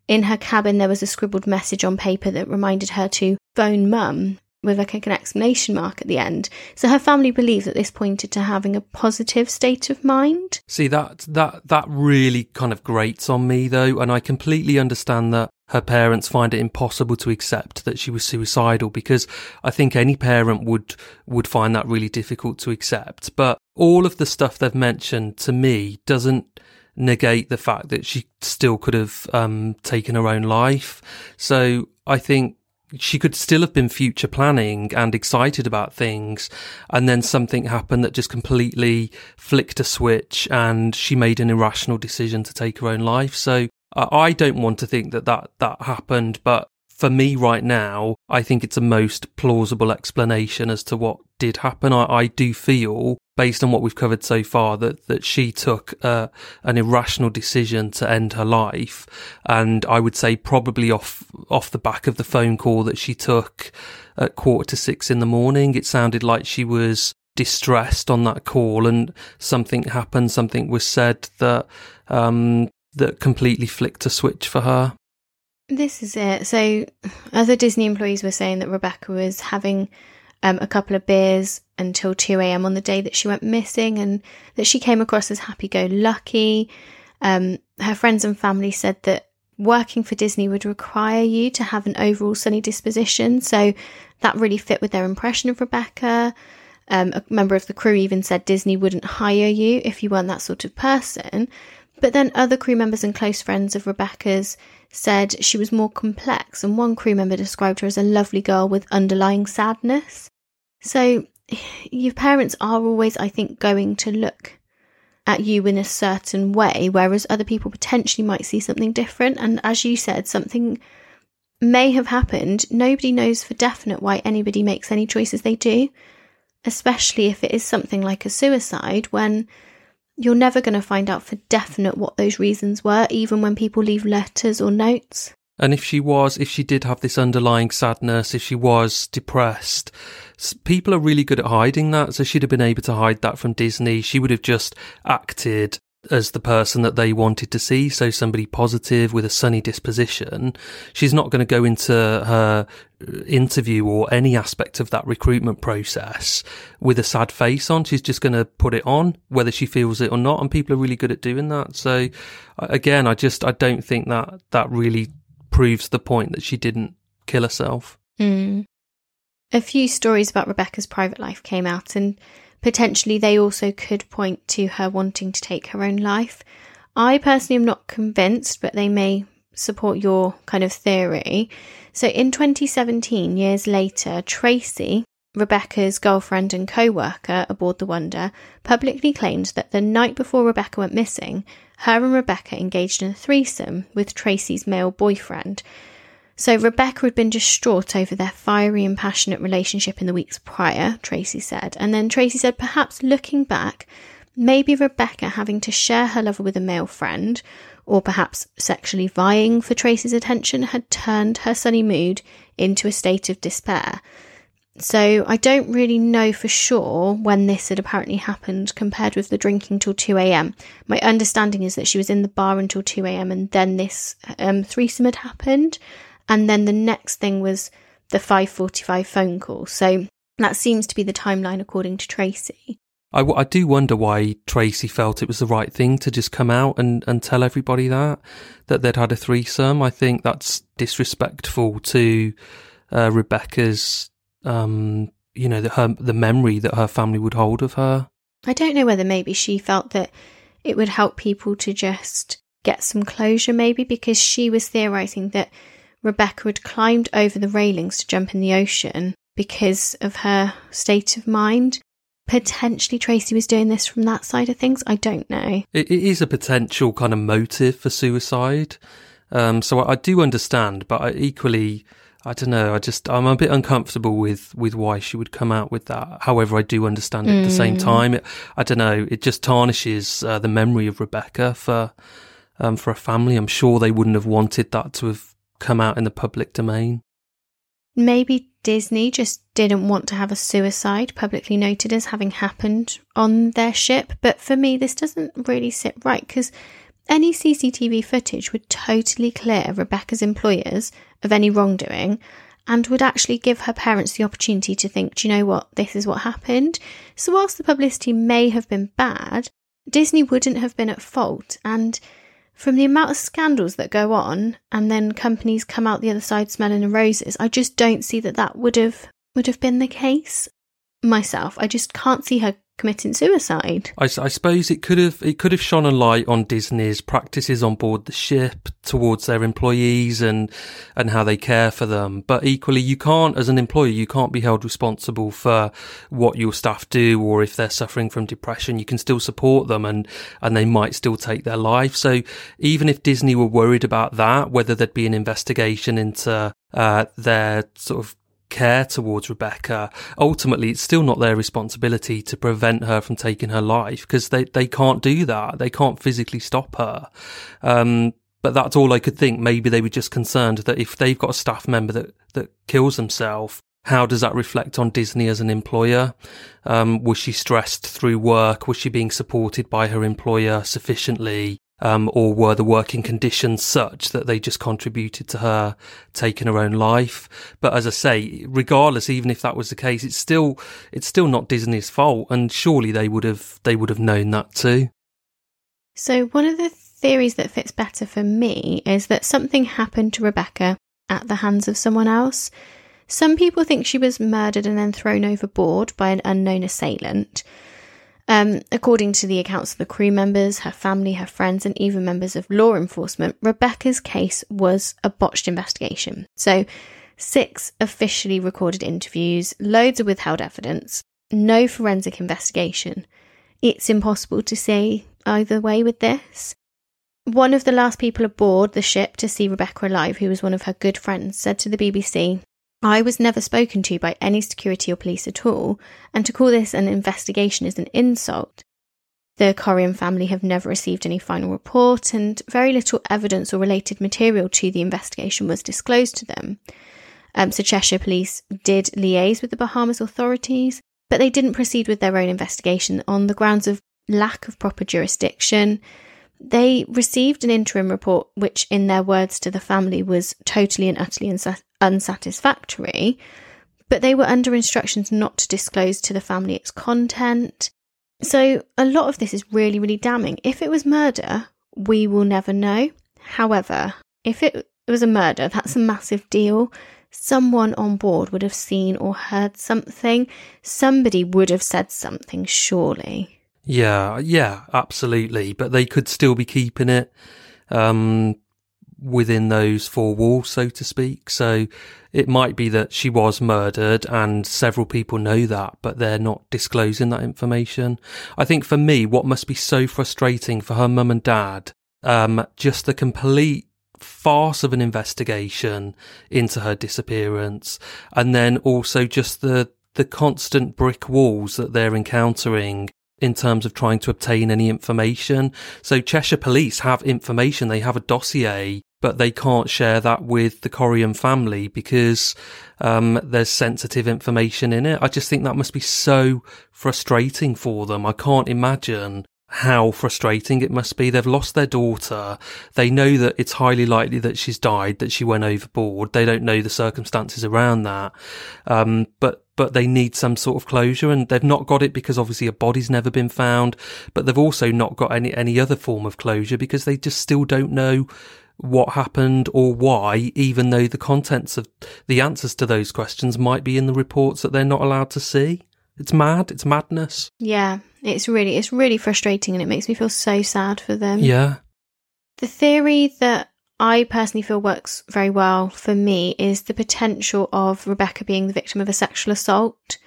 In her cabin, there was a scribbled message on paper that reminded her to phone mum with like an exclamation mark at the end. So her family believed that this pointed to having a positive state of mind. See that that that really kind of grates on me though, and I completely understand that her parents find it impossible to accept that she was suicidal because I think any parent would would find that really difficult to accept. But all of the stuff they've mentioned to me doesn't negate the fact that she still could have um, taken her own life. So I think she could still have been future planning and excited about things. And then something happened that just completely flicked a switch and she made an irrational decision to take her own life. So I don't want to think that that, that happened, but for me right now, I think it's a most plausible explanation as to what did happen. I, I do feel, based on what we've covered so far, that, that she took uh, an irrational decision to end her life. And I would say probably off, off the back of the phone call that she took at quarter to six in the morning. It sounded like she was distressed on that call and something happened, something was said that um, that completely flicked a switch for her? This is it. So, other Disney employees were saying that Rebecca was having um, a couple of beers until 2 a.m. on the day that she went missing and that she came across as happy go lucky. Um, her friends and family said that working for Disney would require you to have an overall sunny disposition. So, that really fit with their impression of Rebecca. Um, a member of the crew even said Disney wouldn't hire you if you weren't that sort of person. But then other crew members and close friends of Rebecca's said she was more complex, and one crew member described her as a lovely girl with underlying sadness. So, your parents are always, I think, going to look at you in a certain way, whereas other people potentially might see something different. And as you said, something may have happened. Nobody knows for definite why anybody makes any choices they do, especially if it is something like a suicide, when you're never going to find out for definite what those reasons were, even when people leave letters or notes. And if she was, if she did have this underlying sadness, if she was depressed, people are really good at hiding that. So she'd have been able to hide that from Disney. She would have just acted as the person that they wanted to see. So somebody positive with a sunny disposition. She's not going to go into her interview or any aspect of that recruitment process with a sad face on. She's just going to put it on, whether she feels it or not. And people are really good at doing that. So again, I just, I don't think that that really proves the point that she didn't kill herself. Mm. A few stories about Rebecca's private life came out and potentially they also could point to her wanting to take her own life. I personally am not convinced, but they may support your kind of theory. So in 2017, years later, Tracy, Rebecca's girlfriend and co worker aboard the Wonder, publicly claimed that the night before Rebecca went missing, her and Rebecca engaged in a threesome with Tracy's male boyfriend. So Rebecca had been distraught over their fiery and passionate relationship in the weeks prior, Tracy said. And then Tracy said, perhaps looking back, maybe Rebecca having to share her lover with a male friend, or perhaps sexually vying for Tracy's attention, had turned her sunny mood into a state of despair. So I don't really know for sure when this had apparently happened compared with the drinking till 2 a.m. My understanding is that she was in the bar until 2 a.m. and then this um, threesome had happened and then the next thing was the 5:45 phone call. So that seems to be the timeline according to Tracy. I, I do wonder why Tracy felt it was the right thing to just come out and, and tell everybody that that they'd had a threesome. I think that's disrespectful to uh, Rebecca's, um, you know, the, her, the memory that her family would hold of her. I don't know whether maybe she felt that it would help people to just get some closure, maybe because she was theorizing that Rebecca had climbed over the railings to jump in the ocean because of her state of mind. Potentially, Tracy was doing this from that side of things. I don't know. it, it is a potential kind of motive for suicide. Um, so I, I do understand, but I equally, I don't know. I just I'm a bit uncomfortable with with why she would come out with that. However, I do understand it at the same Mm. time. It, I don't know. It just tarnishes uh, the memory of Rebecca for um, for a family. I'm sure they wouldn't have wanted that to have come out in the public domain. Maybe Disney just didn't want to have a suicide publicly noted as having happened on their ship. But for me, this doesn't really sit right because any CCTV footage would totally clear Rebecca's employers of any wrongdoing and would actually give her parents the opportunity to think, do you know what, this is what happened. So, whilst the publicity may have been bad, Disney wouldn't have been at fault. And from the amount of scandals that go on and then companies come out the other side smelling the roses, I just don't see that that would have would have been the case myself. I just can't see her committing suicide. I suppose it could have it could have shone a light on Disney's practices on board the ship towards their employees and and how they care for them. But equally, you can't, as an employer, you can't be held responsible for what your staff do or if they're suffering from depression. You can still support them and and they might still take their life. So even if Disney were worried about that, whether there'd be an investigation into uh, their sort of care towards Rebecca, ultimately it's still not their responsibility to prevent her from taking her life because they, they can't do that. They can't physically stop her. Um, but that's all I could think. Maybe they were just concerned that if they've got a staff member that, that kills himself, how does that reflect on Disney as an employer? Um, was she stressed through work? Was she being supported by her employer sufficiently? Um, or were the working conditions such that they just contributed to her taking her own life? But as I say, regardless, even if that was the case, it's still it's still not Disney's fault, and surely they would have they would have known that too. So, one of the theories that fits better for me is that something happened to Rebecca at the hands of someone else. Some people think she was murdered and then thrown overboard by an unknown assailant. Um, according to the accounts of the crew members, her family, her friends, and even members of law enforcement, Rebecca's case was a botched investigation. So, six officially recorded interviews, loads of withheld evidence, no forensic investigation. It's impossible to say either way with this. One of the last people aboard the ship to see Rebecca alive, who was one of her good friends, said to the BBC, I was never spoken to by any security or police at all, and to call this an investigation is an insult. The Coriam family have never received any final report, and very little evidence or related material to the investigation was disclosed to them. Um, so, Cheshire Police did liaise with the Bahamas authorities, but they didn't proceed with their own investigation on the grounds of lack of proper jurisdiction. They received an interim report, which, in their words to the family, was totally and utterly unsa- unsatisfactory, but they were under instructions not to disclose to the family its content. So, a lot of this is really, really damning. If it was murder, we will never know. However, if it was a murder, that's a massive deal. Someone on board would have seen or heard something. Somebody would have said something, surely. Yeah, yeah, absolutely. But they could still be keeping it um, within those four walls, so to speak. So it might be that she was murdered and several people know that, but they're not disclosing that information. I think for me, what must be so frustrating for her mum and dad, um, just the complete farce of an investigation into her disappearance. And then also just the, the constant brick walls that they're encountering in terms of trying to obtain any information. So Cheshire police have information. They have a dossier, but they can't share that with the Coriam family because, um, there's sensitive information in it. I just think that must be so frustrating for them. I can't imagine how frustrating it must be. They've lost their daughter. They know that it's highly likely that she's died, that she went overboard. They don't know the circumstances around that. Um, but, but they need some sort of closure and they've not got it because obviously a body's never been found, but they've also not got any, any other form of closure because they just still don't know what happened or why, even though the contents of the answers to those questions might be in the reports that they're not allowed to see. It's mad. It's madness. Yeah, it's really it's really frustrating and it makes me feel so sad for them. Yeah. The theory that I personally feel works very well for me is the potential of Rebecca being the victim of a sexual assault.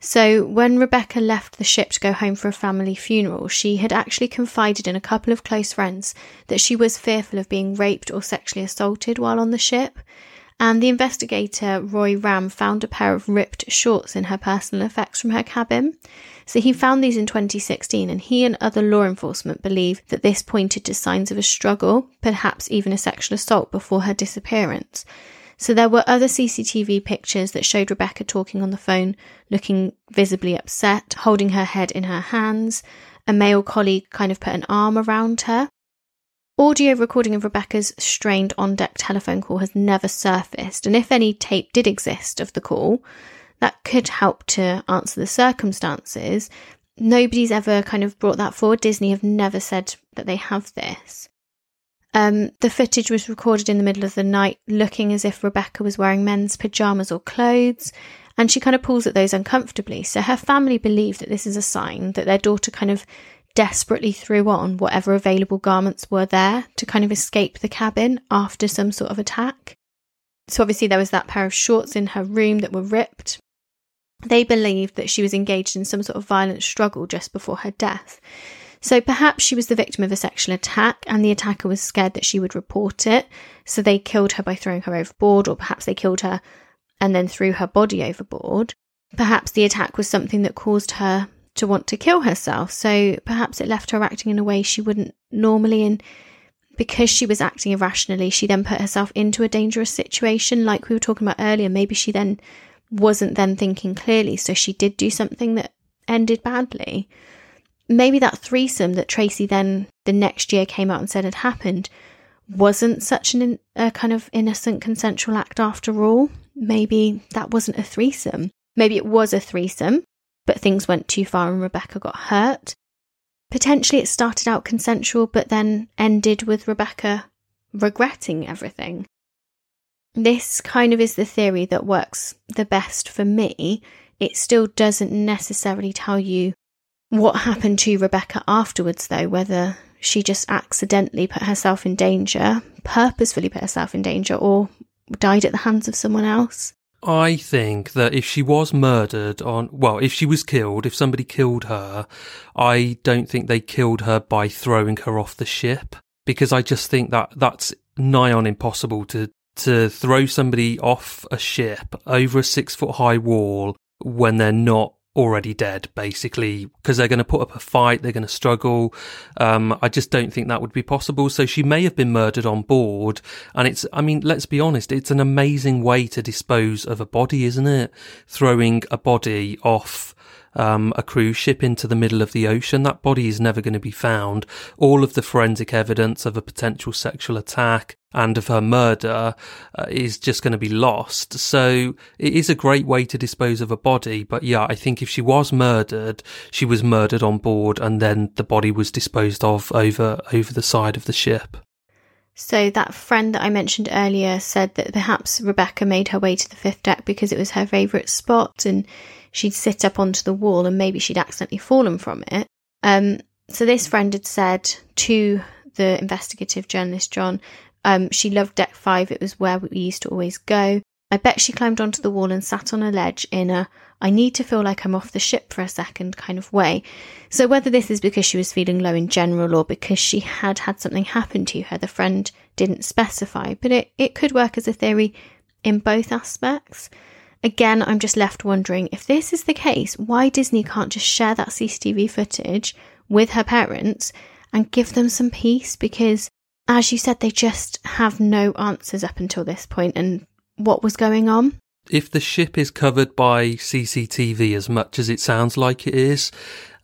So, when Rebecca left the ship to go home for a family funeral, she had actually confided in a couple of close friends that she was fearful of being raped or sexually assaulted while on the ship. And the investigator, Roy Ramm, found a pair of ripped shorts in her personal effects from her cabin. So he found these in 2016, and he and other law enforcement believe that this pointed to signs of a struggle, perhaps even a sexual assault, before her disappearance. So there were other CCTV pictures that showed Rebecca talking on the phone, looking visibly upset, holding her head in her hands. A male colleague kind of put an arm around her. Audio recording of Rebecca's strained on deck telephone call has never surfaced, and if any tape did exist of the call, that could help to answer the circumstances. Nobody's ever kind of brought that forward. Disney have never said that they have this. Um, the footage was recorded in the middle of the night, looking as if Rebecca was wearing men's pajamas or clothes, and she kind of pulls at those uncomfortably. So her family believe that this is a sign that their daughter kind of desperately threw on whatever available garments were there to kind of escape the cabin after some sort of attack. So obviously there was that pair of shorts in her room that were ripped. They believed that she was engaged in some sort of violent struggle just before her death. So perhaps she was the victim of a sexual attack and the attacker was scared that she would report it. So they killed her by throwing her overboard, or perhaps they killed her and then threw her body overboard. Perhaps the attack was something that caused her to want to kill herself. So perhaps it left her acting in a way she wouldn't normally. And because she was acting irrationally, she then put herself into a dangerous situation, like we were talking about earlier. Maybe she then wasn't then thinking clearly. So she did do something that ended badly. Maybe that threesome that Tracy then the next year came out and said had happened wasn't such an a kind of innocent consensual act after all. Maybe that wasn't a threesome. Maybe it was a threesome, but things went too far and Rebecca got hurt. Potentially it started out consensual, but then ended with Rebecca regretting everything. This kind of is the theory that works the best for me. It still doesn't necessarily tell you what happened to Rebecca afterwards, though, whether she just accidentally put herself in danger, purposefully put herself in danger, or died at the hands of someone else. I think that if she was murdered on, well, if she was killed, if somebody killed her, I don't think they killed her by throwing her off the ship because I just think that that's nigh on impossible to, to throw somebody off a ship over a six foot high wall when they're not already dead, basically, because they're going to put up a fight, they're going to struggle. Um, I just don't think that would be possible. So she may have been murdered on board. And it's, I mean, let's be honest, it's an amazing way to dispose of a body, isn't it? Throwing a body off um, a cruise ship into the middle of the ocean. That body is never going to be found. All of the forensic evidence of a potential sexual attack and of her murder uh, is just going to be lost. So it is a great way to dispose of a body. But yeah, I think if she was murdered, she was murdered on board and then the body was disposed of over, over the side of the ship. So that friend that I mentioned earlier said that perhaps Rebecca made her way to the fifth deck because it was her favourite spot and she'd sit up onto the wall and maybe she'd accidentally fallen from it. Um, so this friend had said to the investigative journalist Jon, um, she loved deck five. It was where we used to always go. I bet she climbed onto the wall and sat on a ledge in a I need to feel like I'm off the ship for a second kind of way. So, whether this is because she was feeling low in general or because she had had something happen to her, the friend didn't specify, but it, it could work as a theory in both aspects. Again, I'm just left wondering if this is the case, why Disney can't just share that CCTV footage with her parents and give them some peace because, as you said, they just have no answers up until this point and what was going on if the ship is covered by CCTV as much as it sounds like it is,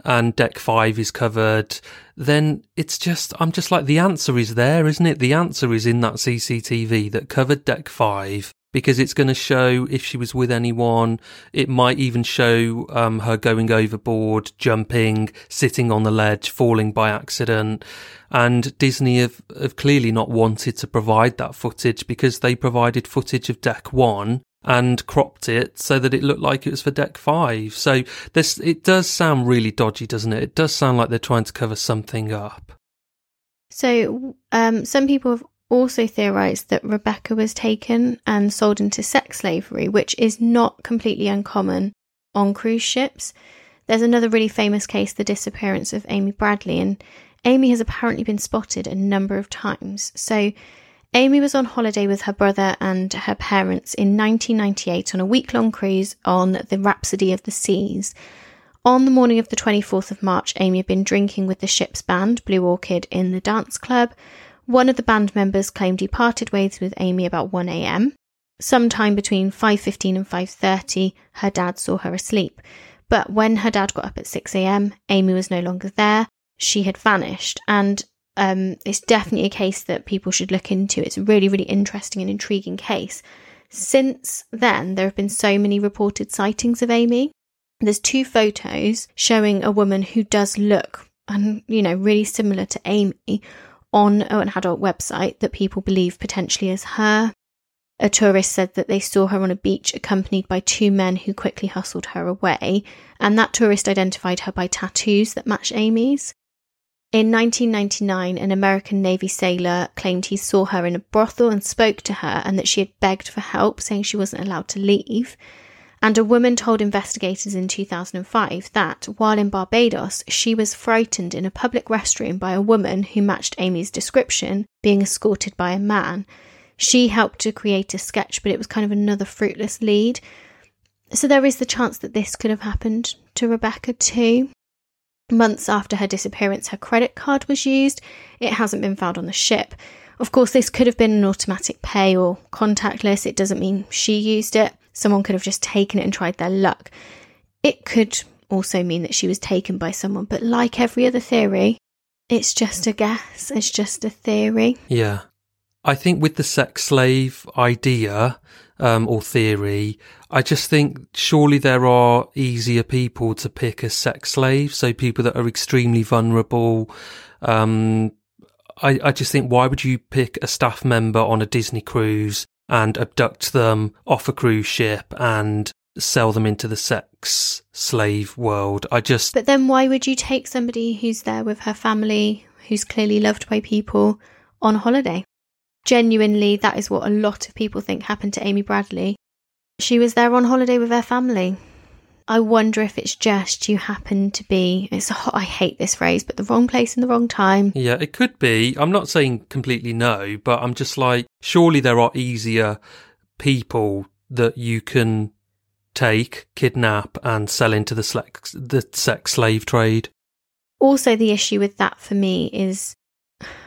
and deck five is covered, then it's just, I'm just like, the answer is there, isn't it? The answer is in that CCTV that covered deck five because it's going to show if she was with anyone. It might even show um, her going overboard, jumping, sitting on the ledge, falling by accident. And Disney have, have clearly not wanted to provide that footage because they provided footage of deck one and cropped it so that it looked like it was for deck five. So this, it does sound really dodgy, doesn't it? It does sound like they're trying to cover something up. So, um, some people have also theorized that Rebecca was taken and sold into sex slavery, which is not completely uncommon on cruise ships. There's another really famous case, the disappearance of Amy Bradley, and Amy has apparently been spotted a number of times. So, Amy was on holiday with her brother and her parents in 1998 on a week long cruise on the Rhapsody of the Seas. On the morning of the 24th of March, Amy had been drinking with the ship's band, Blue Orchid, in the dance club. One of the band members claimed he parted ways with Amy about 1 a.m. Sometime between 5:15 and 5:30, her dad saw her asleep. But when her dad got up at 6 a.m., Amy was no longer there. She had vanished, and um, it's definitely a case that people should look into. It's a really, really interesting and intriguing case. Since then, there have been so many reported sightings of Amy. There's two photos showing a woman who does look, and you know, really similar to Amy on an adult website that people believe potentially is her. A tourist said that they saw her on a beach accompanied by two men who quickly hustled her away, and that tourist identified her by tattoos that match Amy's. In 1999, an American Navy sailor claimed he saw her in a brothel and spoke to her, and that she had begged for help, saying she wasn't allowed to leave. And a woman told investigators in 2005 that, while in Barbados, she was frightened in a public restroom by a woman who matched Amy's description, being escorted by a man. She helped to create a sketch, but it was kind of another fruitless lead. So there is the chance that this could have happened to Rebecca too. Months after her disappearance, her credit card was used. It hasn't been found on the ship. Of course, this could have been an automatic pay or contactless. It doesn't mean she used it. Someone could have just taken it and tried their luck. It could also mean that she was taken by someone, but like every other theory, it's just a guess. It's just a theory. Yeah. I think with the sex slave idea um, or theory, I just think surely there are easier people to pick as sex slaves. So people that are extremely vulnerable. Um, I, I just think why would you pick a staff member on a Disney cruise and abduct them off a cruise ship and sell them into the sex slave world? I just. But then why would you take somebody who's there with her family, who's clearly loved by people, on holiday? Genuinely, that is what a lot of people think happened to Amy Bradley. She was there on holiday with her family. I wonder if it's just you happen to be, it's a hot, I hate this phrase, but the wrong place in the wrong time. Yeah, it could be. I'm not saying completely no, but I'm just like, surely there are easier people that you can take, kidnap, and sell into the sex, the sex slave trade. Also, the issue with that for me is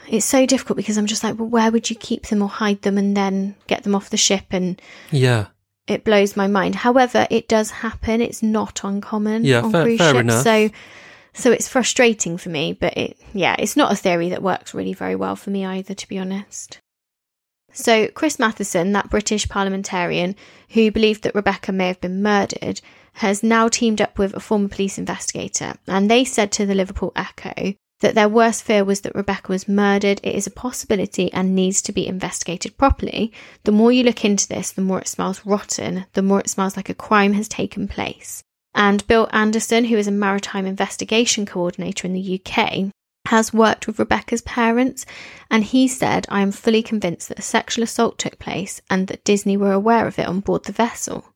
it's so difficult because I'm just like, well, where would you keep them or hide them and then get them off the ship? And yeah, it blows my mind. However, it does happen. It's not uncommon Yeah, on fair- cruise fair ships. enough. So so it's frustrating for me, but it yeah, it's not a theory that works really very well for me either, to be honest. So Chris Matheson, that British parliamentarian who believed that Rebecca may have been murdered, has now teamed up with a former police investigator, and they said to the Liverpool Echo that their worst fear was that Rebecca was murdered. It is a possibility and needs to be investigated properly. The more you look into this, the more it smells rotten, the more it smells like a crime has taken place. And Bill Anderson, who is a maritime investigation coordinator in the UK, has worked with Rebecca's parents, and he said, I am fully convinced that a sexual assault took place and that Disney were aware of it on board the vessel.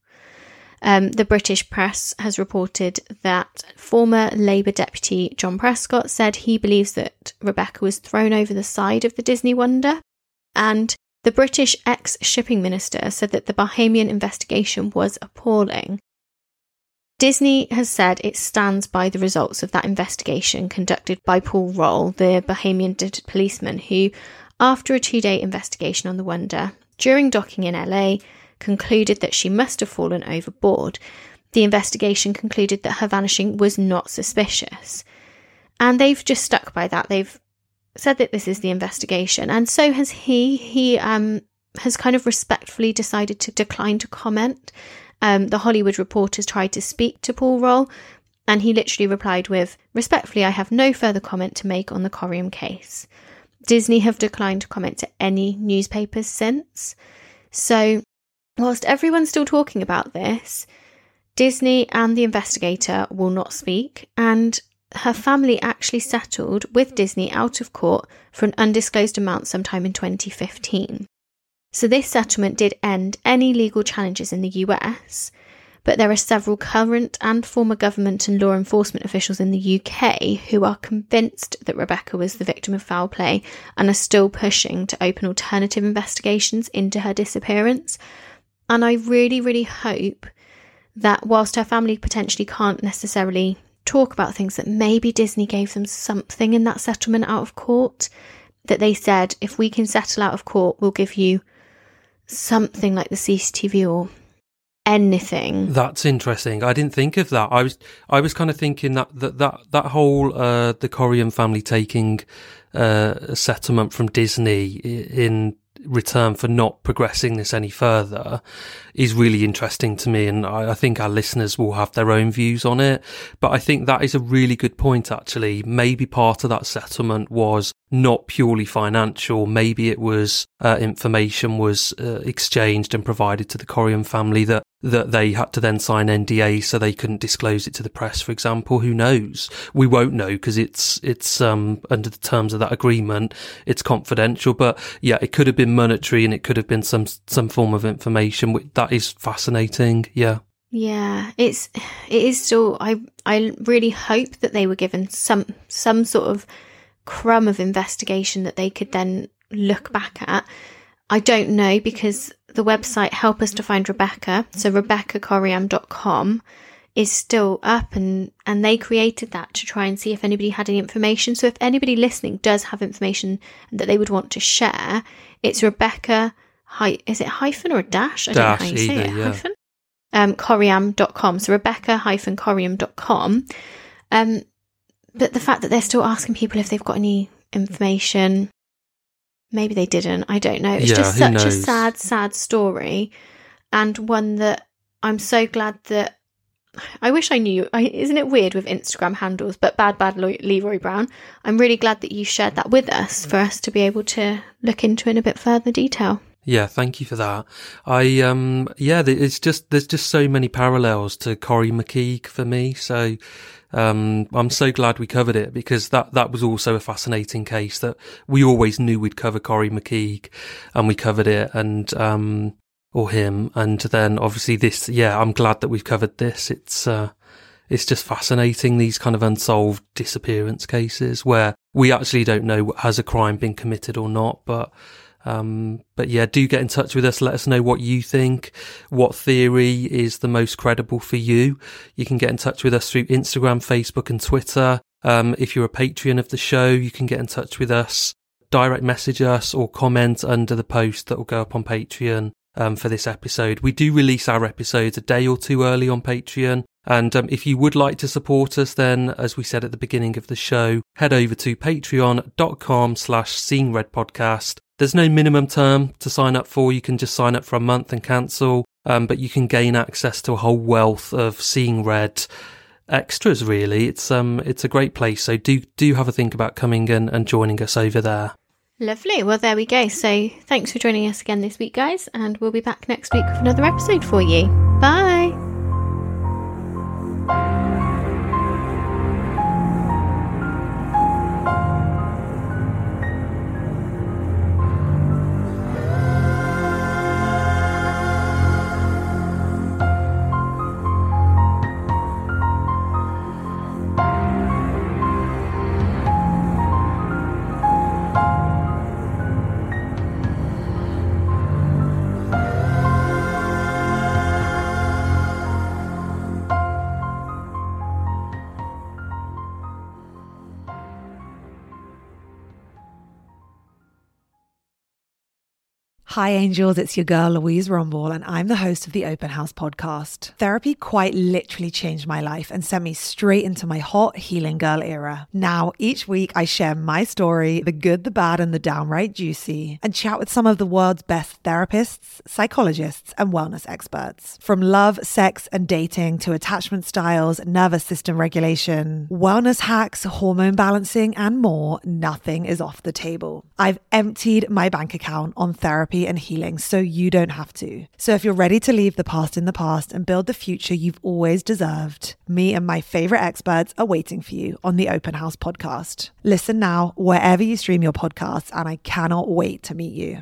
Um, the British press has reported that former Labour deputy John Prescott said he believes that Rebecca was thrown over the side of the Disney Wonder. And the British ex shipping minister said that the Bahamian investigation was appalling. Disney has said it stands by the results of that investigation conducted by Paul Rolle, the Bahamian policeman, who, after a two day investigation on the Wonder, during docking in LA, concluded that she must have fallen overboard. The investigation concluded that her vanishing was not suspicious. And they've just stuck by that. They've said that this is the investigation, and so has he. He um, has kind of respectfully decided to decline to comment. Um, the Hollywood Reporters tried to speak to Paul Rolle, and he literally replied with, Respectfully, I have no further comment to make on the Coriam case. Disney have declined to comment to any newspapers since. So, whilst everyone's still talking about this, Disney and the investigator will not speak, and her family actually settled with Disney out of court for an undisclosed amount sometime in 2015. So, this settlement did end any legal challenges in the US, but there are several current and former government and law enforcement officials in the UK who are convinced that Rebecca was the victim of foul play and are still pushing to open alternative investigations into her disappearance. And I really, really hope that whilst her family potentially can't necessarily talk about things, that maybe Disney gave them something in that settlement out of court, that they said, if we can settle out of court, we'll give you something like the CCTV or anything. That's interesting. I didn't think of that. I was I was kind of thinking that that that, that whole uh, the Coriam family taking uh, a settlement from Disney in return for not progressing this any further is really interesting to me, and I, I think our listeners will have their own views on it. But I think that is a really good point. Actually, maybe part of that settlement was not purely financial. Maybe it was uh, information was uh, exchanged and provided to the Coriam family that that they had to then sign NDA so they couldn't disclose it to the press, for example. Who knows? We won't know because it's it's um under the terms of that agreement, it's confidential. But yeah, it could have been monetary and it could have been some some form of information. That is fascinating. Yeah. Yeah, it's it is still I I really hope that they were given some some sort of crumb of investigation that they could then look back at. I don't know because the website Help Us to Find Rebecca, so RebeccaCoriam.com, is still up and and they created that to try and see if anybody had any information. So if anybody listening does have information that they would want to share, it's Rebecca hy- is it hyphen or a dash? I Dash, don't know how you say either, it. yeah. Hyphen? Um coriam.com. So Rebecca hyphen coriam.com. Um but the fact that they're still asking people if they've got any information maybe they didn't. I don't know. It's Yeah, just such a sad sad story and one that i'm so glad that i wish i knew I, isn't it weird with instagram handles but bad bad leroy brown? I'm really glad that you shared that with us for us to be able to look into in a bit further detail. Yeah, thank you for that. I um yeah, it's just there's just so many parallels to Corrie McKeague for me. So um I'm so glad we covered it because that that was also a fascinating case that we always knew we'd cover Corrie McKeague and we covered it and um or him and then obviously this yeah, I'm glad that we've covered this. It's uh it's just fascinating these kind of unsolved disappearance cases where we actually don't know has a crime been committed or not, but um, but yeah, do get in touch with us. Let us know what you think. What theory is the most credible for you? You can get in touch with us through Instagram, Facebook, and Twitter. Um, if you're a Patreon of the show, you can get in touch with us, direct message us, or comment under the post that will go up on Patreon. um, for this episode. We do release our episodes a day or two early on Patreon. And um, if you would like to support us, then as we said at the beginning of the show, head over to patreon.com slash seeing red podcast. There's no minimum term to sign up for. You can just sign up for a month and cancel. Um, but you can gain access to a whole wealth of seeing red extras really it's um it's a great place so do do have a think about coming and, and joining us over there Lovely. Well, there we go. So, thanks for joining us again this week, guys, and we'll be back next week with another episode for you. Bye. Hi, angels. It's your girl, Louise Rumble, and I'm the host of the Open House podcast. Therapy quite literally changed my life and sent me straight into my hot healing girl era. Now, each week, I share my story the good, the bad, and the downright juicy and chat with some of the world's best therapists, psychologists, and wellness experts. From love, sex, and dating to attachment styles, nervous system regulation, wellness hacks, hormone balancing, and more, nothing is off the table. I've emptied my bank account on therapy and healing so you don't have to. So if you're ready to leave the past in the past and build the future you've always deserved, me and my favorite experts are waiting for you on the Open House podcast. Listen now wherever you stream your podcasts, and I cannot wait to meet you.